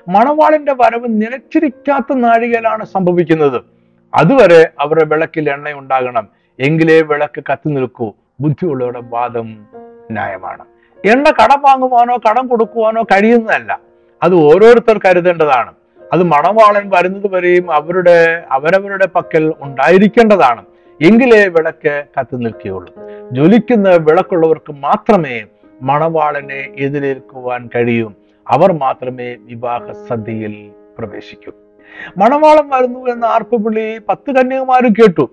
മണവാളിന്റെ വരവ് നിലച്ചിരിക്കാത്ത നാഴികയിലാണ് സംഭവിക്കുന്നത്. അതുവരെ അവരുടെ വിളക്കിൽ എണ്ണ ഉണ്ടാകണം എങ്കിലേ വിളക്ക് കത്തി നിൽക്കൂ. ബുദ്ധിയുള്ളവരുടെ വാദം ന്യായമാണ്. എണ്ണ കടം വാങ്ങുവാനോ കടം കൊടുക്കുവാനോ കഴിയുന്നതല്ല. അത് ഓരോരുത്തർ കരുതേണ്ടതാണ്. അത് മണവാളൻ വരുന്നത് വരെയും അവരുടെ അവരവരുടെ പക്കൽ ഉണ്ടായിരിക്കേണ്ടതാണ്. എങ്കിലേ വിളക്ക് കത്തി നിൽക്കുകയുള്ളൂ. ജ്വലിക്കുന്ന വിളക്കുള്ളവർക്ക് മാത്രമേ മണവാളനെ എതിരേൽക്കുവാൻ കഴിയൂ. അവർ മാത്രമേ വിവാഹ സദ്യയിൽ പ്രവേശിക്കൂ. മണവാളം വരുന്നു എന്ന ആർപ്പുവിളി പത്ത് കന്യകുമാരും കേട്ടു.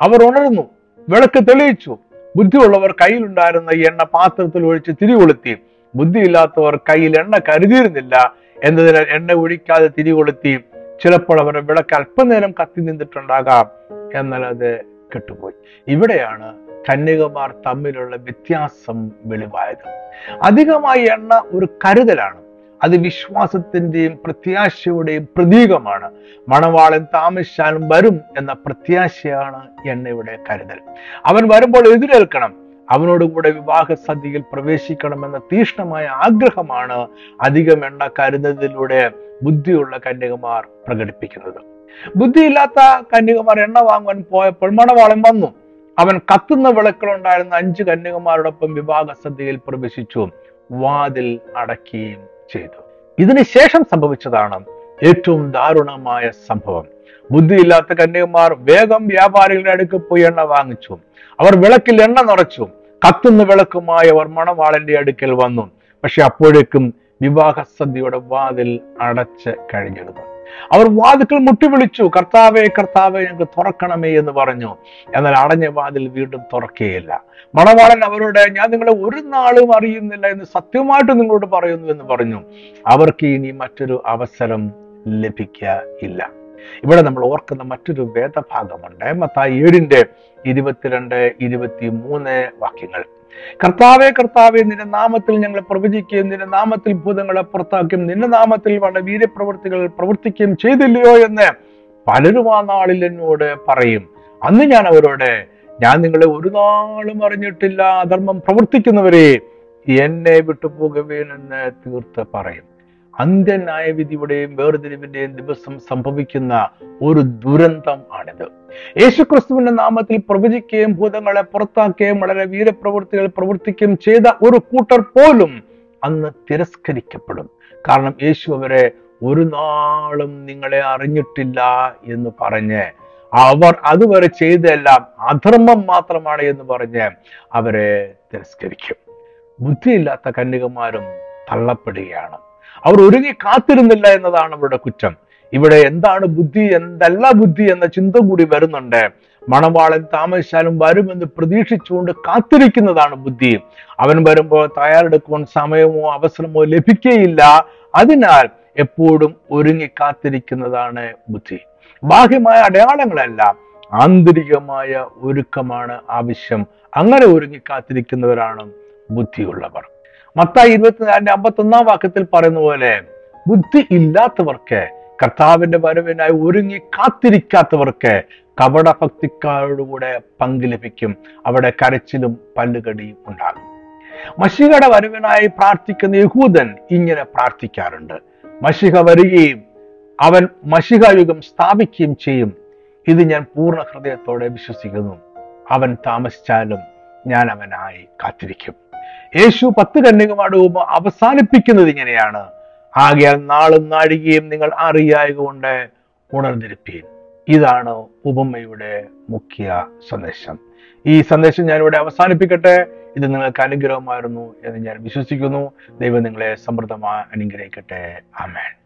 അവർ ഉണർന്നു. വിളക്ക് തെളിയിച്ചു. ബുദ്ധിയുള്ളവർ കയ്യിലുണ്ടായിരുന്ന എണ്ണ പാത്രത്തിൽ ഒഴിച്ച് തിരി തിരികൊളുത്തി ബുദ്ധിയില്ലാത്തവർ കയ്യിൽ എണ്ണ കരുതിയിരുന്നില്ല എന്നതിനാൽ എണ്ണ ഒഴിക്കാതെ തിരി കൊളുത്തി. ചിലപ്പോൾ അവരുടെ വിളക്ക് അല്പനേരം കത്തി നിന്നിട്ടുണ്ടാകാം. എന്നാൽ അത് കെട്ടുപോയി. ഇവിടെയാണ് കന്യകമാർ തമ്മിലുള്ള വ്യത്യാസം വെളിവായത്. അധികമായി എണ്ണ ഒരു കരുതലാണ്. അത് വിശ്വാസത്തിന്റെയും പ്രത്യാശയുടെയും പ്രതീകമാണ്. മണവാളൻ താമസിച്ചാലും വരും എന്ന പ്രത്യാശയാണ് എണ്ണയുടെ കരുതൽ. അവൻ വരുമ്പോൾ എതിരേൽക്കണം. അവനോടുകൂടെ വിവാഹ സദ്യയിൽ പ്രവേശിക്കണമെന്ന തീഷ്ണമായ ആഗ്രഹമാണ് അധികം എണ്ണ കരുതലിലൂടെ ബുദ്ധിയുള്ള കന്യകമാർ പ്രകടിപ്പിക്കുന്നത്. ബുദ്ധിയില്ലാത്ത കന്യകമാർ എണ്ണ വാങ്ങുവാൻ പോയപ്പോൾ മണവാളൻ വന്നു. അവൻ കത്തുന്ന വിളക്കിലുണ്ടായിരുന്ന അഞ്ച് കന്യകമാരോടൊപ്പം വിവാഹ സദ്യയിൽ പ്രവേശിച്ചു. വാതിൽ അടക്കുകയും ചെയ്തു. ഇതിനുശേഷം സംഭവിച്ചതാണ് ഏറ്റവും ദാരുണമായ സംഭവം. ബുദ്ധിയില്ലാത്ത കന്യകമാർ വേഗം വ്യാപാരികളുടെ അടുക്ക് പോയി എണ്ണ വാങ്ങിച്ചു. അവർ വിളക്കിൽ എണ്ണ നിറച്ചു. കത്തുന്ന വിളക്കുമായി അവർ മണവാളന്റെ അടുക്കൽ വന്നു. പക്ഷെ അപ്പോഴേക്കും വിവാഹ സദ്യയുടെ വാതിൽ അടച്ച് കഴിഞ്ഞിരുന്നു. അവർ വാതിക്കൽ മുട്ടി വിളിച്ചു കർത്താവേ കർത്താവേ ഞങ്ങൾക്ക് തുറക്കണമേ എന്ന് പറഞ്ഞു. എന്നാൽ അടഞ്ഞ വാതിൽ വീണ്ടും തുറക്കുകയില്ല. മണവാളൻ അവരോട് ഞാൻ നിങ്ങളെ ഒരു നാളും അറിയുന്നില്ല എന്ന് സത്യമായിട്ട് നിങ്ങളോട് പറയുന്നു എന്ന് പറഞ്ഞു. അവർക്ക് ഇനി മറ്റൊരു അവസരം ലഭിക്കുകയില്ല ഇവിടെ നമ്മൾ ഓർക്കുന്ന മറ്റൊരു വേദഭാഗമുണ്ട്. മത്തായി ഏഴിന്റെ ഇരുപത്തിരണ്ട് ഇരുപത്തി മൂന്ന് വാക്യങ്ങൾ. കർത്താവെ കർത്താവെ നിന്റെ നാമത്തിൽ ഞങ്ങൾ പ്രവചിക്കുകയും നിന്റെ നാമത്തിൽ ഭൂതങ്ങളെ പുറത്താക്കും നിന്റെ നാമത്തിൽ വളരെ വീര്യപ്രവൃത്തികൾ പ്രവർത്തിക്കുകയും ചെയ്തില്ലയോ എന്ന് പലരും ആ നാളിൽ എന്നോട് പറയും. അന്ന് ഞാൻ അവരോട് ഞാൻ നിങ്ങളെ ഒരു നാളും അറിഞ്ഞിട്ടില്ല. അധർമ്മം പ്രവർത്തിക്കുന്നവരെ എന്നെ വിട്ടുപോകുവേനെന്ന് തീർത്ത് പറയും. അന്ത്യന്യായവിധിയുടെയും വേർതിരിവിന്റെയും ദിവസം സംഭവിക്കുന്ന ഒരു ദുരന്തം ആണിത്. യേശുക്രിസ്തുവിന്റെ നാമത്തിൽ പ്രവചിക്കുകയും ഭൂതങ്ങളെ പുറത്താക്കുകയും വളരെ വീരപ്രവൃത്തികൾ പ്രവർത്തിക്കുകയും ചെയ്ത ഒരു കൂട്ടർ പോലും അന്ന് തിരസ്കരിക്കപ്പെടും. കാരണം യേശു അവരെ ഒരു നാളും നിങ്ങളെ അറിഞ്ഞിട്ടില്ല എന്ന് പറഞ്ഞ് അവർ അതുവരെ ചെയ്തെല്ലാം അധർമ്മം മാത്രമാണ് എന്ന് പറഞ്ഞ് അവരെ തിരസ്കരിക്കും. ബുദ്ധിയില്ലാത്ത കന്യകമാരും തള്ളപ്പെടുകയാണ്. അവർ ഒരുങ്ങി കാത്തിരുന്നില്ല എന്നതാണ് അവരുടെ കുറ്റം. ഇവിടെ എന്താണ് ബുദ്ധി എന്തല്ല ബുദ്ധി എന്ന ചിന്ത കൂടി വരുന്നുണ്ട്. മണവാളൻ താമസിച്ചാലും വരുമെന്ന് പ്രതീക്ഷിച്ചുകൊണ്ട് കാത്തിരിക്കുന്നതാണ് ബുദ്ധി. അവൻ വരുമ്പോൾ തയ്യാറെടുക്കുവാൻ സമയമോ അവസരമോ ലഭിക്കുകയില്ല അതിനാൽ എപ്പോഴും ഒരുങ്ങി കാത്തിരിക്കുന്നതാണ് ബുദ്ധി. ബാഹ്യമായ അടയാളങ്ങളല്ല ആന്തരികമായ ഒരുക്കമാണ് ആവശ്യം. അങ്ങനെ ഒരുങ്ങി കാത്തിരിക്കുന്നവരാണ് ബുദ്ധിയുള്ളവർ. മത്തായി ഇരുപത്തിനാലിന്റെ അമ്പത്തൊന്നാം വാക്യത്തിൽ പറയുന്ന പോലെ ബുദ്ധി ഇല്ലാത്തവർക്ക് കർത്താവിന്റെ വരവിനായി ഒരുങ്ങി കാത്തിരിക്കാത്തവർക്ക് കപടഭക്തിക്കാരോടുകൂടെ പങ്ക് ലഭിക്കും. അവിടെ കരച്ചിലും പല്ലുകടിയും ഉണ്ടാകും. മഷികയുടെ വരവിനായി പ്രാർത്ഥിക്കുന്ന യഹൂദൻ ഇങ്ങനെ പ്രാർത്ഥിക്കാറുണ്ട്. മഷിക വരികയും അവൻ മഷികായുഗം സ്ഥാപിക്കുകയും ചെയ്യും. ഇത് ഞാൻ പൂർണ ഹൃദയത്തോടെ വിശ്വസിക്കുന്നു. അവൻ താമസിച്ചാലും ഞാൻ അവനായി കാത്തിരിക്കും. യേശു പത്ത് കന്യകമാരുടെ ഉപമ അവസാനിപ്പിക്കുന്നത് ഇങ്ങനെയാണ്. ആകയാൽ നാളും നാഴികയും നിങ്ങൾ അറിയായകൊണ്ട് ഉണർന്നിരിപ്പീൻ. ഇതാണ് ഉപമയുടെ മുഖ്യ സന്ദേശം. ഈ സന്ദേശം ഞാനിവിടെ അവസാനിപ്പിക്കട്ടെ. ഇത് നിങ്ങൾക്ക് അനുഗ്രഹമായിരുന്നു എന്ന് ഞാൻ വിശ്വസിക്കുന്നു. ദൈവം നിങ്ങളെ സമൃദ്ധമായി അനുഗ്രഹിക്കട്ടെ. ആമേൻ.